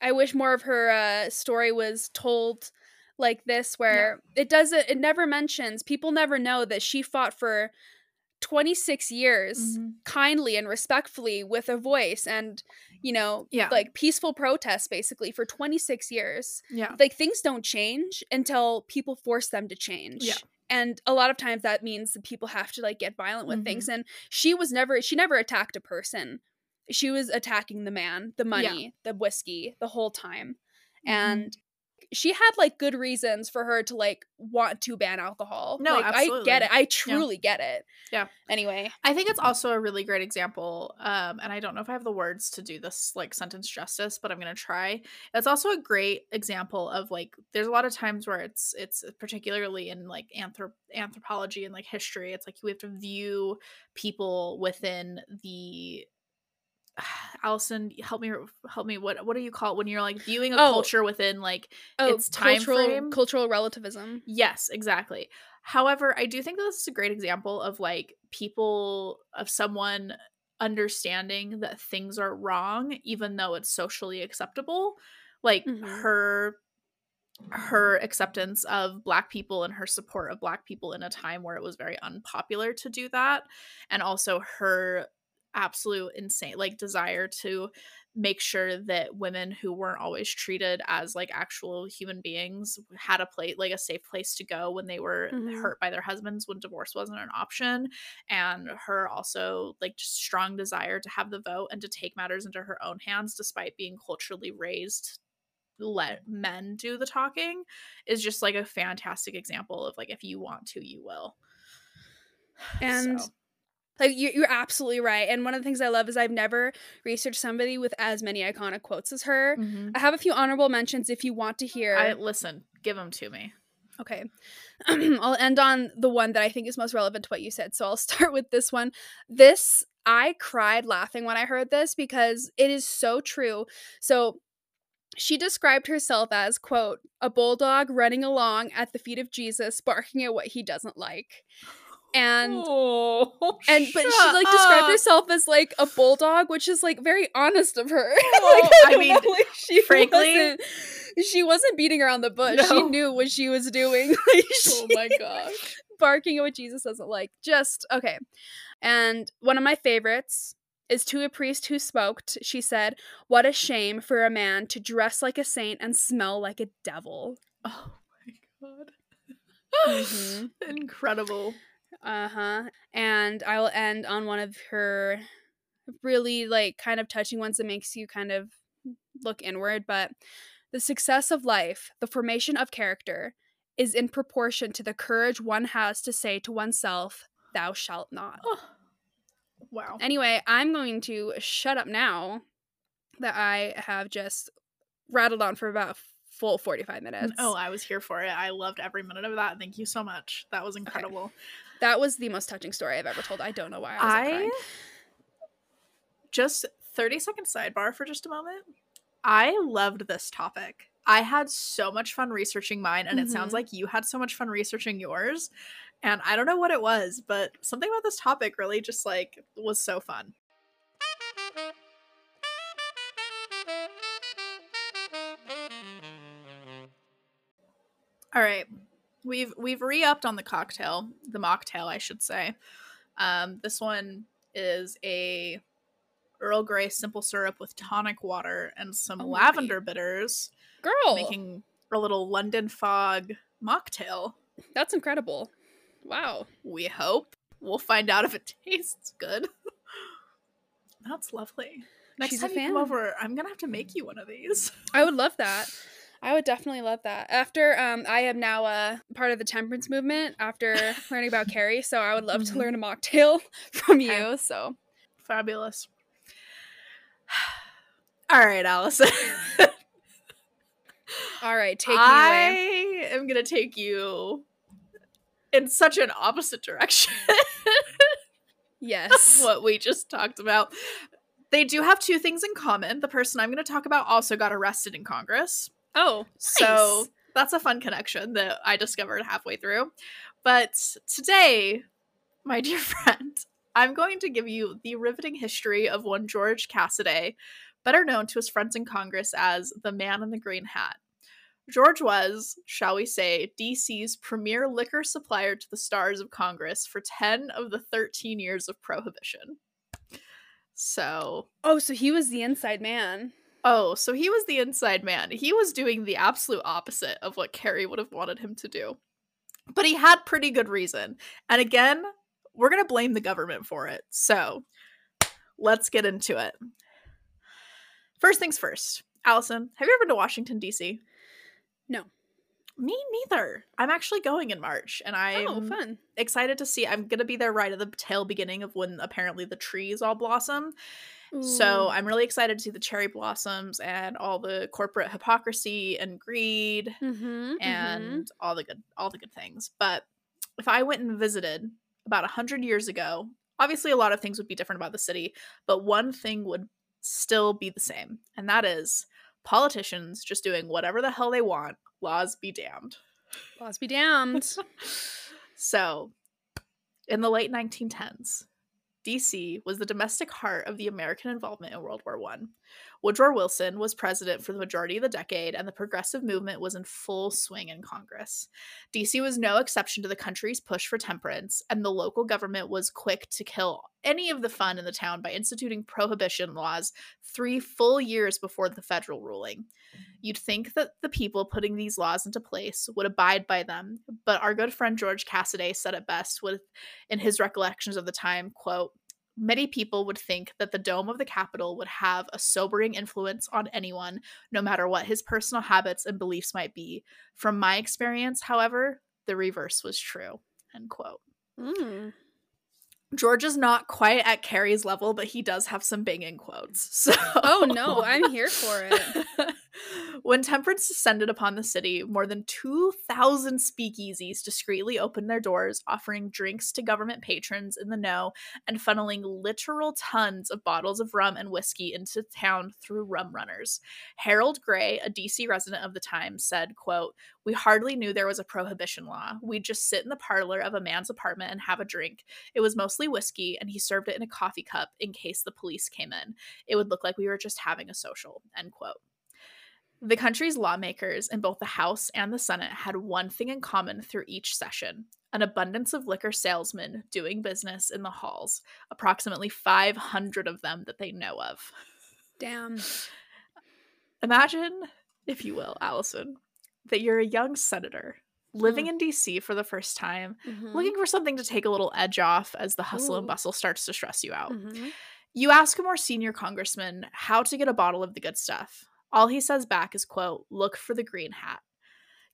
I wish more of her uh story was told like this where it doesn't it never mentions people never know that she fought for 26 years Mhm. kindly and respectfully with a voice and you know Yeah. like peaceful protests basically for 26 years Yeah. like things don't change until people force them to change Yeah. And a lot of times that means that people have to like get violent with things and she was never she never attacked a person. She was attacking the man the money the whiskey the whole time. Mm-hmm. and she had like good reasons for her to like want to ban alcohol. No, like, I get it. I truly get it. Yeah. Anyway, I think it's also a really great example. Um, and I don't know if I have the words to do this like sentence justice, but I'm gonna try. It's also a great example of like there's a lot of times where it's it's particularly in like anthrop- anthropology and like history, it's like we have to view people within the Allison, help me help me what what do you call it when you're like viewing a Oh. culture within like oh, It's time cultural frame. cultural relativism. Yes, exactly. However, I do think that this is a great example of like people of someone understanding that things are wrong even though it's socially acceptable. Like Mhm. her her acceptance of black people and her support of black people in a time where it was very unpopular to do that and also her absolute insane like desire to make sure that women who weren't always treated as like actual human beings had a place like a safe place to go when they were Mhm. hurt by their husbands when divorce wasn't an option and her also like just strong desire to have the vote and to take matters into her own hands despite being culturally raised let men do the talking is just like a fantastic example of like if you want to you will And So, like you, you're absolutely right. And one of the things I love is I've never researched somebody with as many iconic quotes as her. mhm. I have a few honorable mentions if you want to hear. i listen give them to me Okay. I'll end on the one that I think is most relevant to what you said. So I'll start with this one. This, I cried laughing when I heard this because it is so true. So she described herself as, quote, a bulldog running along at the feet of Jesus, barking at what he doesn't like. And oh, and but she like described herself as like a bulldog, which is like very honest of her. like, Oh, I mean, know, like, she frankly- wasn't, she wasn't beating around the bush. She knew what she was doing. Like, oh my gosh barking at what Jesus doesn't like. Just okay. And one of my favorites is to a priest who smoked. She said, "What a shame for a man to dress like a saint and smell like a devil." oh my god Mhm. incredible Uh huh. And I will end on one of her really like kind of touching ones that makes you kind of look inward. But the success of life, the formation of character, is in proportion to the courage one has to say to oneself, "Thou shalt not." oh. wow Anyway, I'm going to shut up now that I have just rattled on for about full 45 minutes. oh i was here for it i loved every minute of that thank you so much that was incredible that was the most touching story I've ever told. I don't know why I was I just 30 second sidebar for just a moment. I loved this topic. I had so much fun researching mine, and it sounds Mhm. like you had so much fun researching yours. And I don't know what it was, but something about this topic really just like was so fun. All right. We've we've re-upped on the cocktail, the mocktail, I should say. Um, this one is a Earl Grey simple syrup with tonic water and some Oh lavender bitters, Girl, making a little London fog mocktail. that's incredible. Wow. We hope. We'll find out if it tastes good. That's lovely. Next She's time you come over, I'm gonna have to make you one of these. I would love that. I would definitely love that. After um, I am now a part of the temperance movement after learning about Carrie, so I would love to Mhm. learn a mocktail from Okay. you. So Fabulous. All right, Allison. all right, take me away. I am gonna take you in such an opposite direction Yes. what we just talked about. They do have two things in common. The person I'm going to talk about also got arrested in Congress. Oh, So that's a fun connection that I discovered halfway through. But today, my dear friend, I'm going to give you the riveting history of one George Cassiday, better known to his friends in Congress as the Man in the Green Hat. George was, shall we say, DC's premier liquor supplier to the stars of Congress for 10 of the 13 years of Prohibition. So, Oh, so he was the inside man. Oh, so he was the inside man. He was doing the absolute opposite of what Carrie would have wanted him to do. But he had pretty good reason. And again, we're going to blame the government for it. So let's get into it. First things first. Allison, have you ever been to Washington, D.C.? No. Me neither. I'm actually going in March and oh, I'm oh, fun. excited to see. I'm going to be there right at the tail beginning of when apparently the trees all blossom. So I'm really excited to see the cherry blossoms and all the corporate hypocrisy and greed Mhm, mhm. and all the good all the good things. But if I went and visited about 100 years ago, obviously a lot of things would be different about the city, but one thing would still be the same. And that is politicians just doing whatever the hell they want. Laws be damned. laws be damned. So, in the late 1910s, DC was the domestic heart of the American involvement in World War One. Woodrow Wilson was president for the majority of the decade, and the progressive movement was in full swing in Congress. DC was no exception to the country's push for temperance, and the local government was quick to kill any of the fun in the town by instituting prohibition laws three full years before the federal ruling. You'd think that the people putting these laws into place would abide by them, but our good friend George Cassiday said it best with in his recollections of the time, quote, Many people would think that the dome of the Capitol would have a sobering influence on anyone, no matter what his personal habits and beliefs might be. From my experience, however, the reverse was true. End quote. Mm. George is not quite at Carrie's level, but he does have some banging quotes. So Oh no, I'm here for it. when temperance descended upon the city, more than 2,000 speakeasies discreetly opened their doors, offering drinks to government patrons in the know and funneling literal tons of bottles of rum and whiskey into town through rum runners. Harold Gray, a DC resident of the time, said, quote, We hardly knew there was a prohibition law. We'd just sit in the parlor of a man's apartment and have a drink. It was mostly whiskey, and he served it in a coffee cup in case the police came in. It would look like we were just having a social. End quote. The country's lawmakers in both the House and the Senate had one thing in common through each session an abundance of liquor salesmen doing business in the halls, approximately 500 of them that they know of. Damn. Imagine, if you will, Allison, that you're a young senator living in DC for the first time, Mhm. looking for something to take a little edge off as the hustle and bustle starts to stress you out. Mhm. You ask a more senior congressman how to get a bottle of the good stuff. All he says back is, quote, look for the green hat.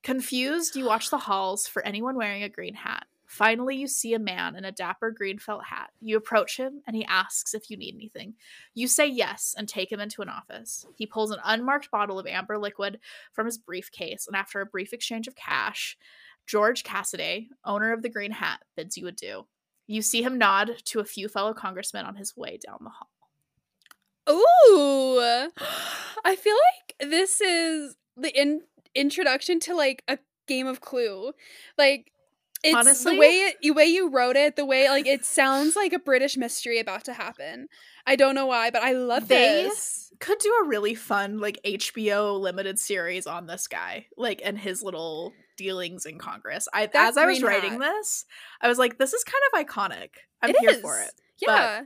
Confused, you watch the halls for anyone wearing a green hat. Finally, you see a man in a dapper green felt hat. You approach him and he asks if you need anything. You say yes and take him into an office. He pulls an unmarked bottle of amber liquid from his briefcase, and after a brief exchange of cash, George Cassiday, owner of the green hat, bids you adieu. You see him nod to a few fellow congressmen on his way down the hall. Ooh. I feel like this is the in- introduction to like a game of Clue. Like it's Honestly? the way it, the way you wrote it, the way like it sounds like a British mystery about to happen. I don't know why, but I love They- this. Could do a really fun like HBO limited series on this guy, like and his little dealings in Congress. I That as I was green writing hat. this, I was like, this is kind of iconic. I'm It here is. for it. Yeah.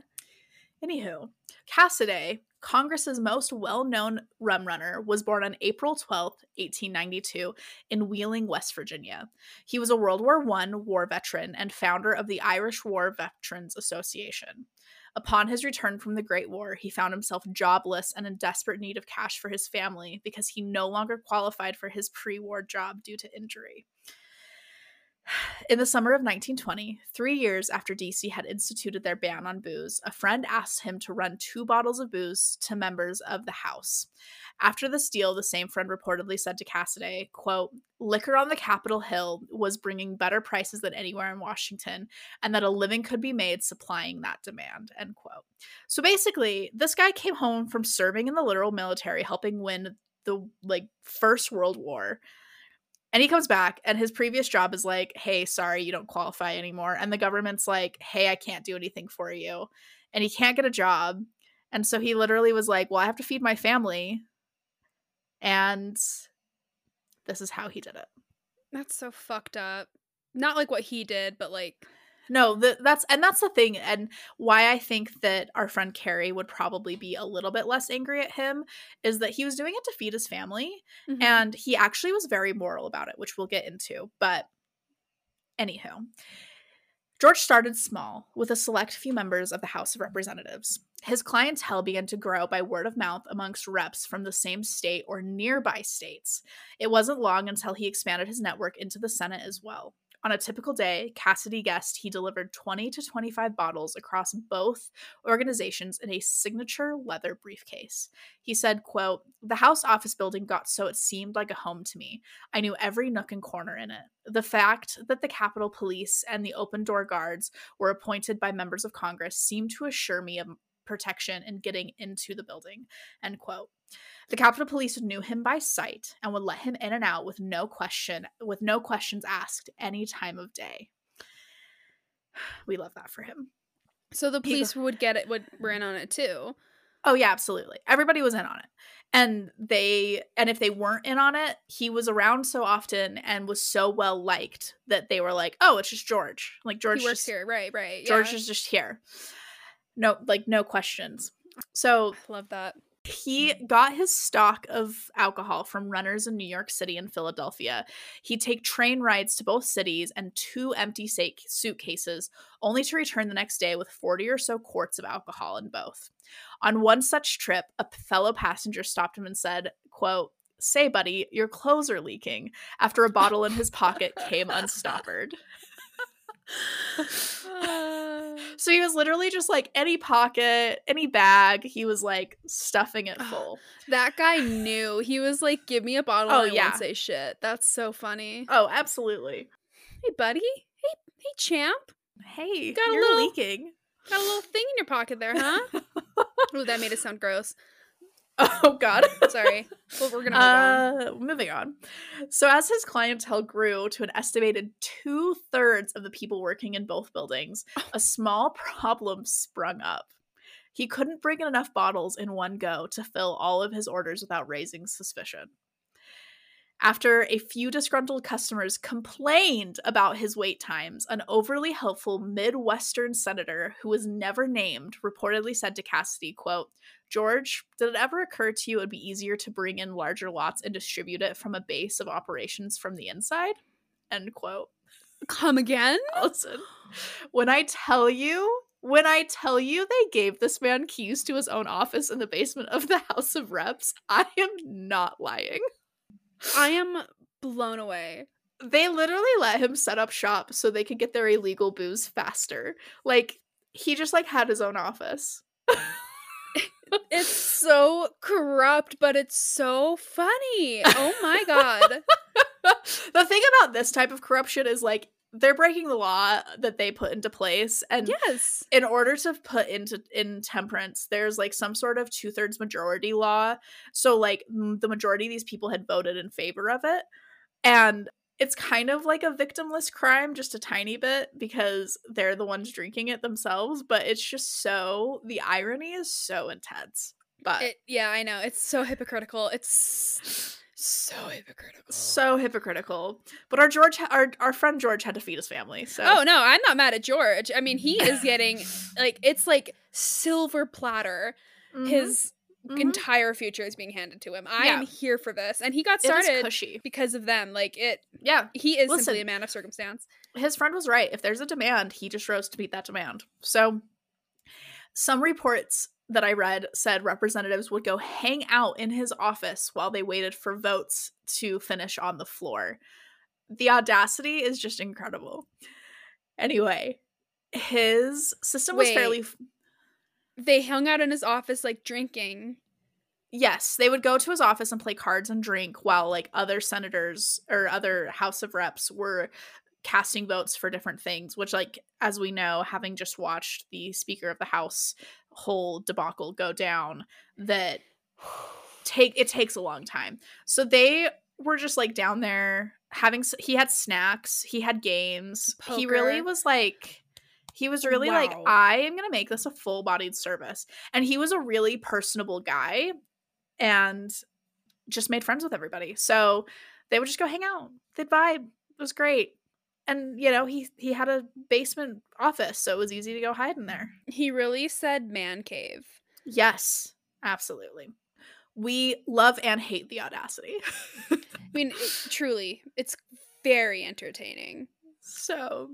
Anywho, Cassiday, Congress's most well-known rum runner, was born on April 12, 1892, in Wheeling, West Virginia. He was a World War I war veteran and founder of the Irish War Veterans Association. Upon his return from the Great War, he found himself jobless and in desperate need of cash for his family because he no longer qualified for his pre-war job due to injury. In the summer of 1920, three years after DC had instituted their ban on booze, a friend asked him to run two bottles of booze to members of the House. After this deal, the same friend reportedly said to Cassiday, quote, liquor on the Capitol Hill was bringing better prices than anywhere in Washington, and that a living could be made supplying that demand, end quote. So basically, this guy came home from serving in the literal military, helping win the like first world war and he comes back, and his previous job is like, hey, sorry, you don't qualify anymore. And the government's like, hey, I can't do anything for you. And he can't get a job. And so he literally was like, well, I have to feed my family. And this is how he did it. That's so fucked up. Not like what he did, but like No, the, that's and that's the thing, and why I think that our friend Carrie would probably be a little bit less angry at him is that he was doing it to feed his family, mhm. and he actually was very moral about it, which we'll get into. But anywho, George started small with a select few members of the House of Representatives. his clientele began to grow by word of mouth amongst reps from the same state or nearby states. It wasn't long until he expanded his network into the Senate as well. On a typical day, Cassiday guessed he delivered 20 to 25 bottles across both organizations in a signature leather briefcase. He said, quote, "The House office building got so it seemed like a home to me. I knew every nook and corner in it. The fact that the Capitol Police and the open door guards were appointed by members of Congress seemed to assure me of protection and getting into the building." End quote. The Capitol Police knew him by sight and would let him in and out with no question with no questions asked any time of day. We love that for him. So the police would get it. Would were in on it too. Oh yeah, absolutely. Everybody was in on it. And they and if they weren't in on it, he was around so often and was so well liked that they were like, "Oh, it's just George." Like George he works just, here, right? Right. George yeah. is just here. No, like no questions. So Love that. he got his stock of alcohol from runners in New York City and Philadelphia. He'd take train rides to both cities and two empty suitcases, only to return the next day with 40 or so quarts of alcohol in both. On one such trip, a fellow passenger stopped him and said, quote, Say, buddy, your clothes are leaking, after a bottle in his pocket came unstoppered. So he was literally just like any pocket, any bag, he was like stuffing it full. that guy knew. He was like, "Give me a bottle. Oh, and I yeah. won't say shit." That's so funny. Oh, absolutely. Hey, buddy. Hey, hey, champ. Hey, Got a you're little- leaking. Got a little thing in your pocket there, huh? oh, that made it sound gross. oh God. Sorry. Well, we're gonna move on. Uh, moving on. So, as his clientele grew to an estimated two thirds of the people working in both buildings, a small problem sprung up. He couldn't bring in enough bottles in one go to fill all of his orders without raising suspicion. After a few disgruntled customers complained about his wait times, an overly helpful Midwestern senator who was never named reportedly said to Cassiday, quote, George, did it ever occur to you it would be easier to bring in larger lots and distribute it from a base of operations from the inside? End quote. Come again? Listen, when I tell you, when I tell you they gave this man keys to his own office in the basement of the House of Reps, I am not lying. I am blown away. They literally let him set up shop so they could get their illegal booze faster. Like he just like had his own office. It's so corrupt, but it's so funny. Oh my god. the thing about this type of corruption is like they're breaking the law that they put into place and yes. in order to put into in temperance there's like some sort of two-thirds majority law so like m- the majority of these people had voted in favor of it and it's kind of like a victimless crime just a tiny bit because they're the ones drinking it themselves but it's just so the irony is so intense but It, yeah, I know. It's so hypocritical. It's so hypocritical. so hypocritical but our george our, our friend george had to feed his family so Oh no, I'm not mad at George. I mean, he is getting like it's like silver platter. Mhm, His mhm. entire future is being handed to him. I Yeah. am here for this, and he got started cushy because of them. Like it, yeah he is Listen. simply a man of circumstance. his friend was right. If there's a demand, he just rose to meet that demand. So, some reports that I read said representatives would go hang out in his office while they waited for votes to finish on the floor. The audacity is just incredible. Anyway, his system was Wait. fairly. They hung out in his office like drinking. Yes, they would go to his office and play cards and drink while like other senators or other House of Reps were casting votes for different things, which like as we know, having just watched the Speaker of the House whole debacle go down, that take it takes a long time. So they were just like down there having he had snacks, he had games. He really was like he was really like I am going to make this a full-bodied service. And he was a really personable guy and just made friends with everybody. So they would just go hang out. They'd vibe. It was great. And you know, he he had a basement office, so it was easy to go hide in there. He really said man cave. Yes, absolutely. We love and hate the audacity. I mean, it, truly, it's very entertaining. so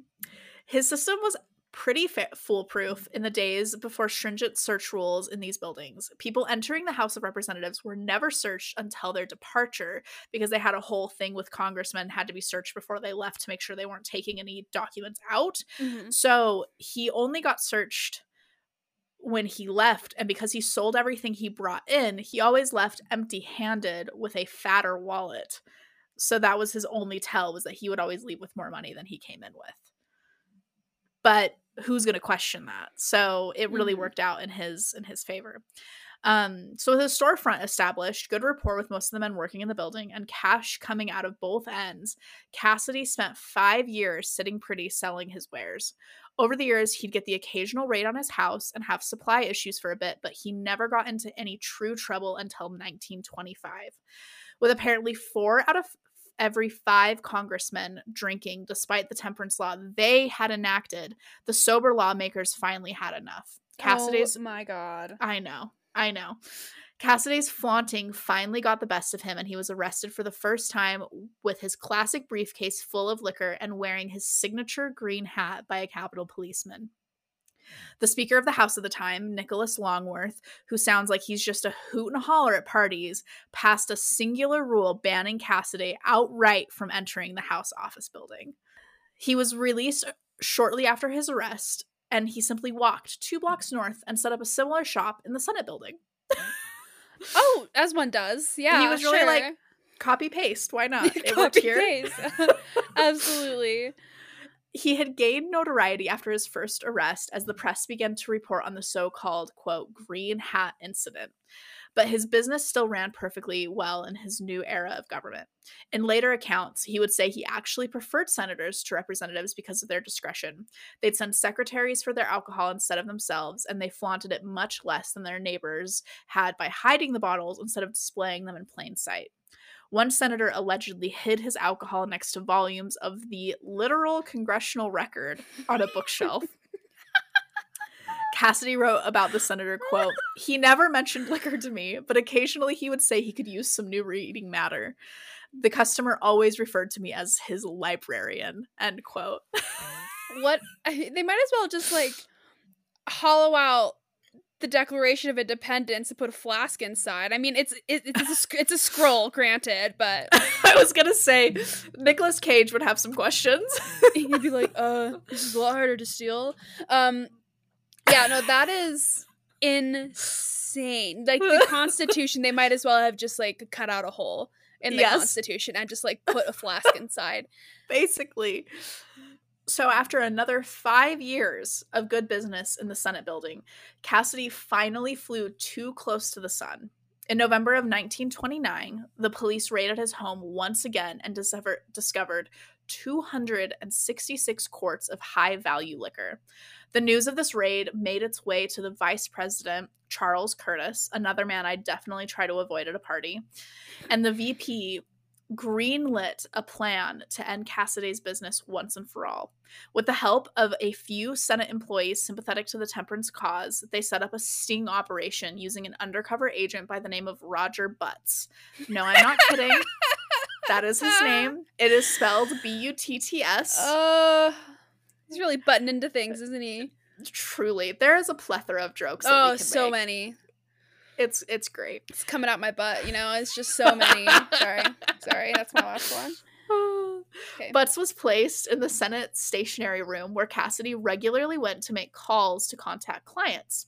his system was pretty fa- foolproof in the days before stringent search rules in these buildings. People entering the House of Representatives were never searched until their departure because they had a whole thing with congressmen had to be searched before they left to make sure they weren't taking any documents out. Mhm. So he only got searched when he left, and because he sold everything he brought in, he always left empty handed with a fatter wallet. So that was his only tell was that he would always leave with more money than he came in with. But who's going to question that? So it really Mhm. worked out in his in his favor. Um, so with his storefront established, good rapport with most of the men working in the building, and cash coming out of both ends, Cassiday spent five years sitting pretty selling his wares. Over the years, he'd get the occasional raid on his house and have supply issues for a bit, but he never got into any true trouble until 1925. With apparently four out of every five congressmen drinking despite the temperance law they had enacted, the sober lawmakers finally had enough. Cassiday's Oh my god. I know. I know. Cassiday's flaunting finally got the best of him, and he was arrested for the first time with his classic briefcase full of liquor and wearing his signature green hat by a Capitol policeman. The Speaker of the House at the time, Nicholas Longworth, who sounds like he's just a hoot and holler at parties, passed a singular rule banning Cassiday outright from entering the House office building. He was released shortly after his arrest, and he simply walked two blocks north and set up a similar shop in the Senate building. Oh, as one does. Yeah. He was really like. Copy paste, why not? It worked here. paste. Absolutely. He had gained notoriety after his first arrest as the press began to report on the so called, quote, green hat incident. But his business still ran perfectly well in his new era of government. In later accounts, he would say he actually preferred senators to representatives because of their discretion. They'd send secretaries for their alcohol instead of themselves, and they flaunted it much less than their neighbors had by hiding the bottles instead of displaying them in plain sight. One senator allegedly hid his alcohol next to volumes of the literal congressional record on a bookshelf. Cassiday wrote about the senator, quote, He never mentioned liquor to me, but occasionally he would say he could use some new reading matter. The customer always referred to me as his librarian, end quote. What they might as well just like hollow out the Declaration of Independence and put a flask inside. I mean, it's it, it's a, it's a scroll, granted, but I was gonna say Nicolas Cage would have some questions. he'd be like, "Uh, this is a lot harder to steal." Um, yeah, no, that is insane. Like the Constitution, they might as well have just like cut out a hole in the Yes. Constitution and just like put a flask inside. basically. So, after another five years of good business in the Senate building, Cassiday finally flew too close to the sun. In November of 1929, the police raided his home once again and discover- discovered 266 quarts of high value liquor. The news of this raid made its way to the vice president, Charles Curtis, another man I definitely try to avoid at a party, and the VP greenlit a plan to end Cassiday's business once and for all. With the help of a few Senate employees sympathetic to the temperance cause, they set up a sting operation using an undercover agent by the name of Roger Butts. No, I'm not kidding. that is his name. It is spelled B U T T S. Uh, he's really butting into things, isn't he? Truly, there is a plethora of jokes. That we Oh, so make. many. It's it's great. It's coming out my butt, you know. It's just so many. sorry, sorry. That's my last one. Okay. Butts was placed in the Senate stationary room where Cassiday regularly went to make calls to contact clients.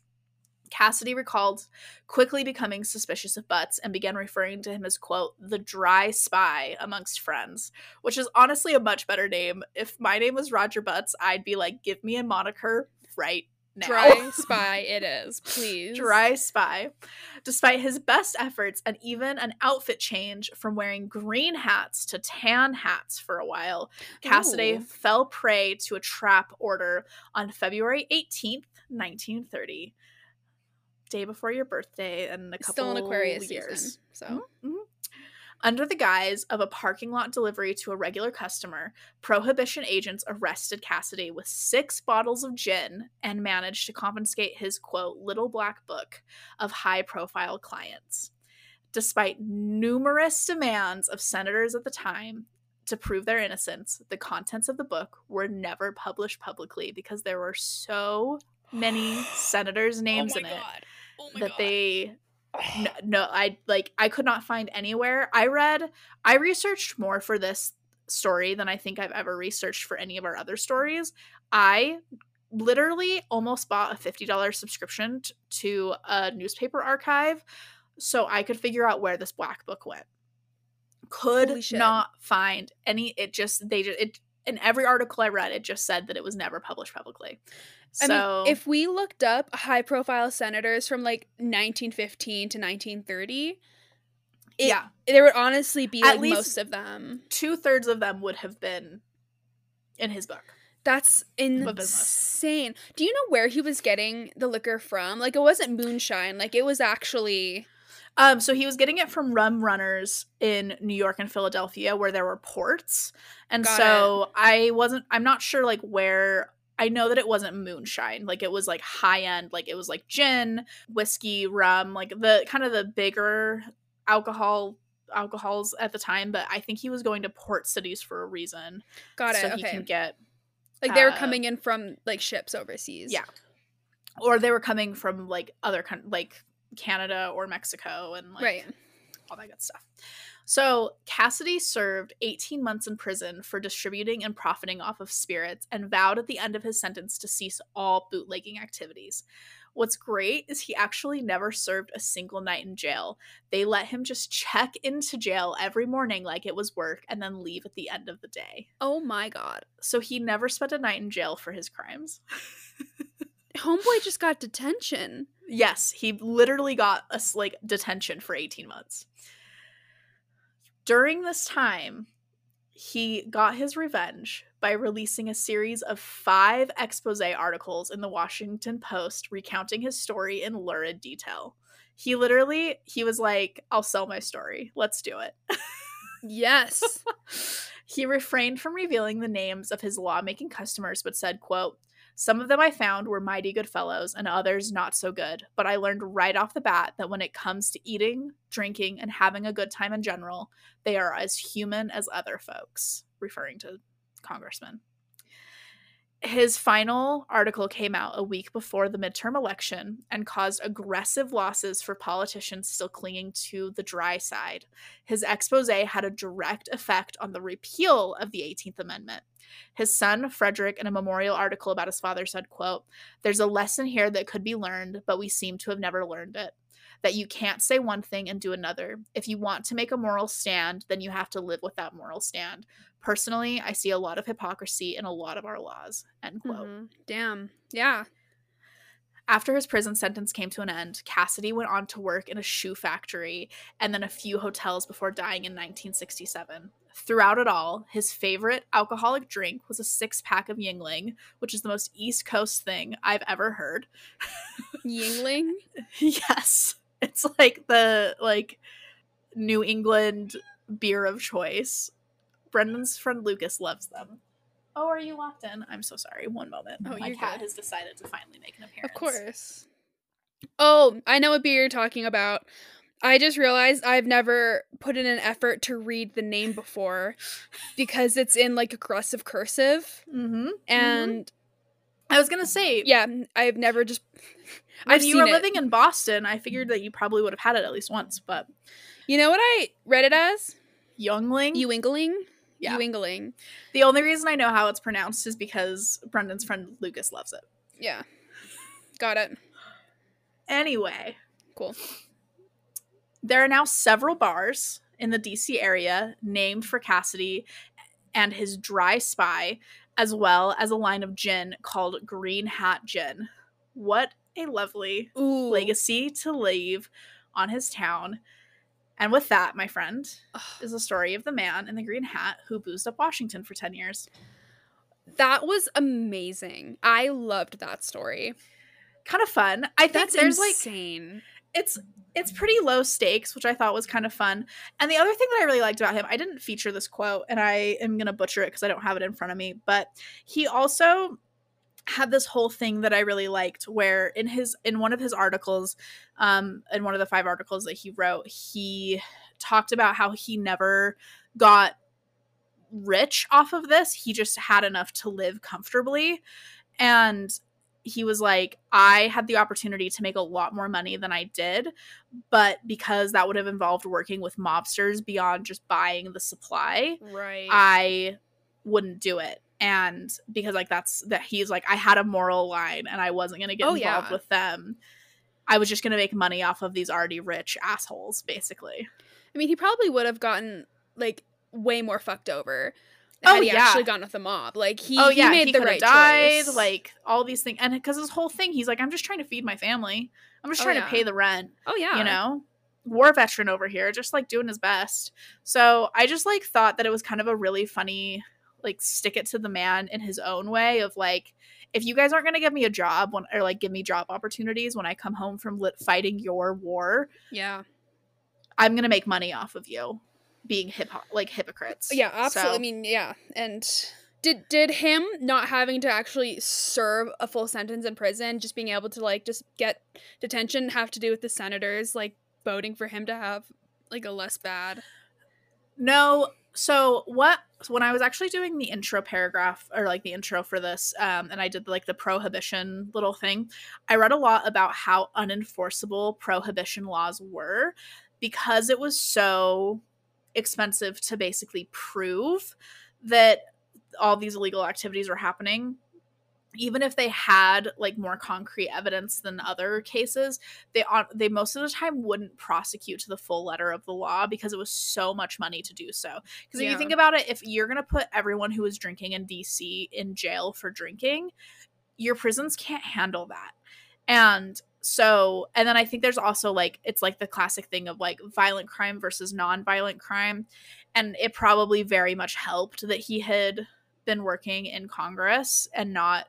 Cassiday recalled quickly becoming suspicious of Butts and began referring to him as, quote, the dry spy amongst friends, which is honestly a much better name. If my name was Roger Butts, I'd be like, give me a moniker right now. Dry spy, it is. Please. Dry spy. Despite his best efforts and even an outfit change from wearing green hats to tan hats for a while, Cassiday Ooh. fell prey to a trap order on February 18th, 1930. Day before your birthday and a couple Still in Aquarius years. season. So Mhm. Under the guise of a parking lot delivery to a regular customer, prohibition agents arrested Cassiday with six bottles of gin and managed to confiscate his quote little black book of high profile clients. Despite numerous demands of senators at the time to prove their innocence, the contents of the book were never published publicly because there were so many senators' names oh in it Oh that they no, no i like i could not find anywhere. I read i researched more for this story than i think i've ever researched for any of our other stories. I literally almost bought a $50 subscription t- to a newspaper archive so i could figure out where this black book went. Could not find any it just they just it in every article i read it just said that it was never published publicly I so mean, if we looked up high profile senators from like 1915 to 1930, it, yeah there would honestly be At like least- most of them. two-thirds of them would have been in his book That's insane. Do you know where he was getting the liquor from? Like it wasn't moonshine. Like it was actually Um, so he was getting it from rum runners in New York and Philadelphia where there were ports. And Got so I wasn't I'm not sure like where I know that it wasn't moonshine. Like it was like high end, like it was like gin, whiskey, rum, like the kind of the bigger alcohol alcohols at the time, but I think he was going to port cities for a reason. got it. so he okay. can get like they were uh, coming in from like ships overseas. Yeah. or they were coming from like other coun- like Canada or Mexico and like right. all that good stuff. So, Cassiday served 18 months in prison for distributing and profiting off of spirits and vowed at the end of his sentence to cease all bootlegging activities. What's great is he actually never served a single night in jail. They let him just check into jail every morning like it was work and then leave at the end of the day. Oh my god. So, he never spent a night in jail for his crimes. Homeboy just got detention. Yes, he literally got a like detention for 18 months. During this time, he got his revenge by releasing a series of five expose articles in the Washington Post recounting his story in lurid detail. He literally he was like, "I'll sell my story. Let's do it." Yes. he refrained from revealing the names of his lawmaking customers but said quote some of them i found were mighty good fellows and others not so good but i learned right off the bat that when it comes to eating drinking and having a good time in general they are as human as other folks referring to congressman his final article came out a week before the midterm election and caused aggressive losses for politicians still clinging to the dry side his expose had a direct effect on the repeal of the 18th Amendment. His son, Frederick, in a memorial article about his father, said, quote, There's a lesson here that could be learned, but we seem to have never learned it. That you can't say one thing and do another. If you want to make a moral stand, then you have to live with that moral stand. Personally, I see a lot of hypocrisy in a lot of our laws. End quote. Mhm. Damn. Yeah. After his prison sentence came to an end, Cassiday went on to work in a shoe factory and then a few hotels before dying in 1967. Throughout it all, his favorite alcoholic drink was a six pack of Yuengling, which is the most East Coast thing I've ever heard. Yuengling. yes, it's like the like New England beer of choice. Brendan's friend Lucas loves them. Oh, are you locked in? I'm so sorry. One moment. Oh, My you're cat good. has decided to finally make an appearance. Of course. Oh, I know what beer you're talking about. I just realized I've never put in an effort to read the name before because it's in like aggressive cursive. Mm-hmm. And I was gonna say, yeah, I've never just. When I've you were it. living in Boston, I figured that you probably would have had it at least once. But You know what I read it as? Youngling, Ewingling? Yeah. Ewingling. the only reason I know how it's pronounced is because Brendan's friend Lucas loves it. Yeah. Got it. Anyway, Cool. there are now several bars in the DC area named for Cassiday and his dry spy, as well as a line of gin called Green Hat Gin. What a lovely Ooh. legacy to leave on his town. And with that, my friend, Ugh. is the story of the man in the green hat who boozed up Washington for 10 years. That was amazing. I loved that story. Kind of fun. I think That's there's like insane. it's it's pretty low stakes, which I thought was kind of fun. And the other thing that I really liked about him, I didn't feature this quote and I am going to butcher it because I don't have it in front of me, but he also had this whole thing that I really liked where in his in one of his articles um in one of the five articles that he wrote he talked about how he never got rich off of this. He just had enough to live comfortably. And he was like, I had the opportunity to make a lot more money than I did, but because that would have involved working with mobsters beyond just buying the supply, Right. I wouldn't do it. And because like that's that he's like I had a moral line and I wasn't going to get Oh, involved yeah. with them. I was just going to make money off of these already rich assholes basically. I mean, he probably would have gotten like way more fucked over. Oh, he yeah. actually gone with the mob. Like he, oh he yeah, made he the right died choice. like all these things and cuz his whole thing he's like I'm just trying to feed my family. I'm just Oh, trying yeah. to pay the rent. oh yeah, you know war veteran over here just like doing his best so i just like thought that it was kind of a really funny like stick it to the man in his own way of like if you guys aren't going to give me a job when, or like give me job opportunities when i come home from lit fighting your war yeah, i'm going to make money off of you being hip like hypocrites yeah, absolutely. So- I mean, yeah, and did did him not having to actually serve a full sentence in prison, just being able to like just get detention, have to do with the senators like voting for him to have like a less bad? No. So what when I was actually doing the intro paragraph or like the intro for this, um, and I did like the prohibition little thing, I read a lot about how unenforceable prohibition laws were because it was so expensive to basically prove that all these illegal activities were happening even if they had like more concrete evidence than other cases they on they most of the time wouldn't prosecute to the full letter of the law because it was so much money to do so. Because if Yeah. you think about it if you're going to put everyone who is drinking in DC in jail for drinking your prisons can't handle that. And so and then i think there's also like it's like the classic thing of like violent crime versus non-violent crime. And it probably very much helped that he had been working in congress and not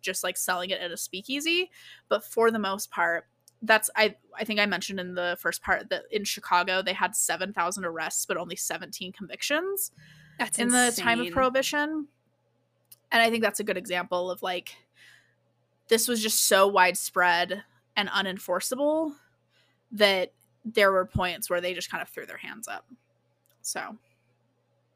just like selling it at a speakeasy but for the most part that's i i think i mentioned in the first part that in chicago they had 7000 arrests but only 17 convictions That's in the time of prohibition. And i think that's a good example of like this was just so widespread and unenforceable that there were points where they just kind of threw their hands up. So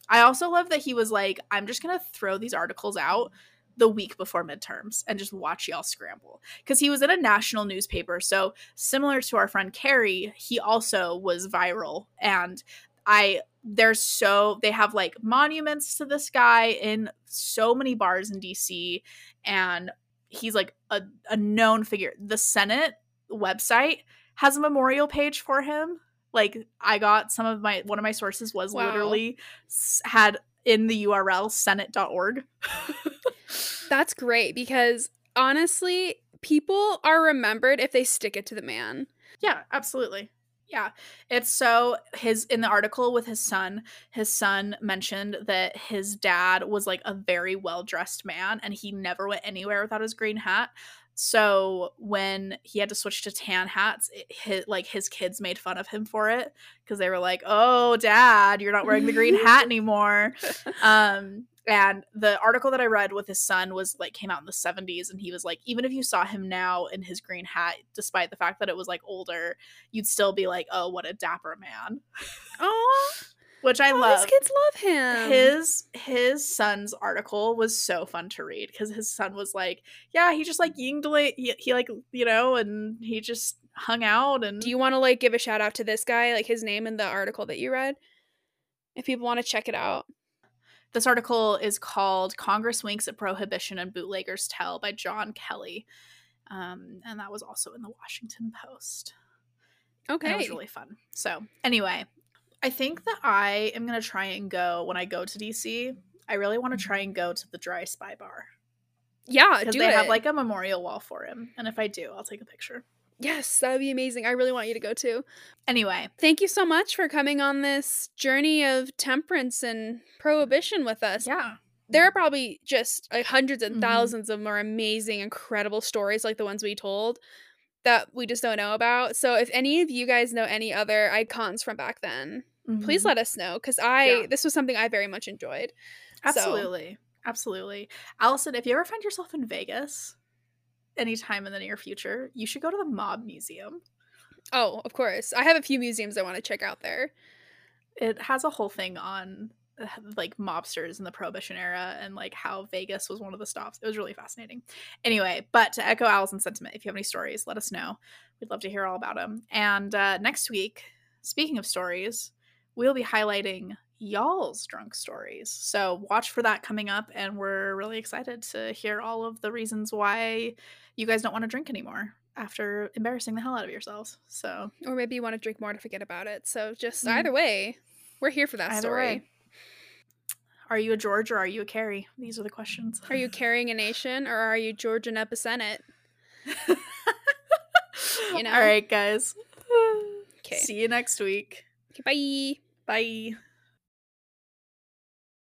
i also love that he was like i'm just gonna throw these articles out the week before midterms and just watch y'all scramble because he was in a national newspaper so similar to our friend carrie he also was viral and i there's so they have like monuments to this guy in so many bars in DC and he's like a, a known figure. The Senate website has a memorial page for him. Like I got some of my one of my sources was Wow. literally had in the URL senate.org. That's great because honestly, people are remembered if they stick it to the man. Yeah, absolutely. Yeah. It's so his in the article with his son, his son mentioned that his dad was like a very well-dressed man and he never went anywhere without his green hat. So when he had to switch to tan hats, it, like his kids made fun of him for it because they were like, "Oh, dad, you're not wearing the green hat anymore." um and the article that i read with his son was like came out in the 70s and he was like even if you saw him now in his green hat despite the fact that it was like older you'd still be like oh what a dapper man Oh, which i his love kids love him. his his son's article was so fun to read because his son was like yeah he just like yinged he, he like you know and he just hung out and Do you want to like give a shout out to this guy, like his name in the article that you read? If people want to check it out. This article is called Congress Winks at Prohibition and Bootleggers Tell by John Kelly. Um, and that was also in the Washington Post. And Okay. it was really fun. So, anyway, I think that I am going to try and go when I go to DC. I really want to try and go to the Dry Spy Bar yeah, because do they it. have like a memorial wall for him. And if I do, I'll take a picture. Yes, that would be amazing. I really want you to go too. Anyway, Thank you so much for coming on this journey of temperance and prohibition with us. yeah. There are probably just like hundreds and Mhm. thousands of more amazing, incredible stories like the ones we told that we just don't know about. So if any of you guys know any other icons from back then, please Mhm. let us know because I Yeah. this was something I very much enjoyed. So- Absolutely. Absolutely. Allison, if you ever find yourself in Vegas anytime in the near future, you should go to the Mob Museum. Oh, of course. I have a few museums I want to check out there. It has a whole thing on uh, like mobsters in the prohibition era and like how Vegas was one of the stops. It was really fascinating. Anyway, but to echo Allison's sentiment, if you have any stories, let us know. We'd love to hear all about them. And uh, next week, speaking of stories, we'll be highlighting y'all's drunk stories. So watch for that coming up, and we're really excited to hear all of the reasons why you guys don't want to drink anymore after embarrassing the hell out of yourselves. So Or maybe you want to drink more to forget about it. So just Mhm. either way, we're here for that Either story. way. are you a George or are you a Carrie? These are the questions. Are you Carrie A. Nation or are you Georgian Epicenate? You know? All right, guys. Okay. See you next week. Okay, bye. Bye.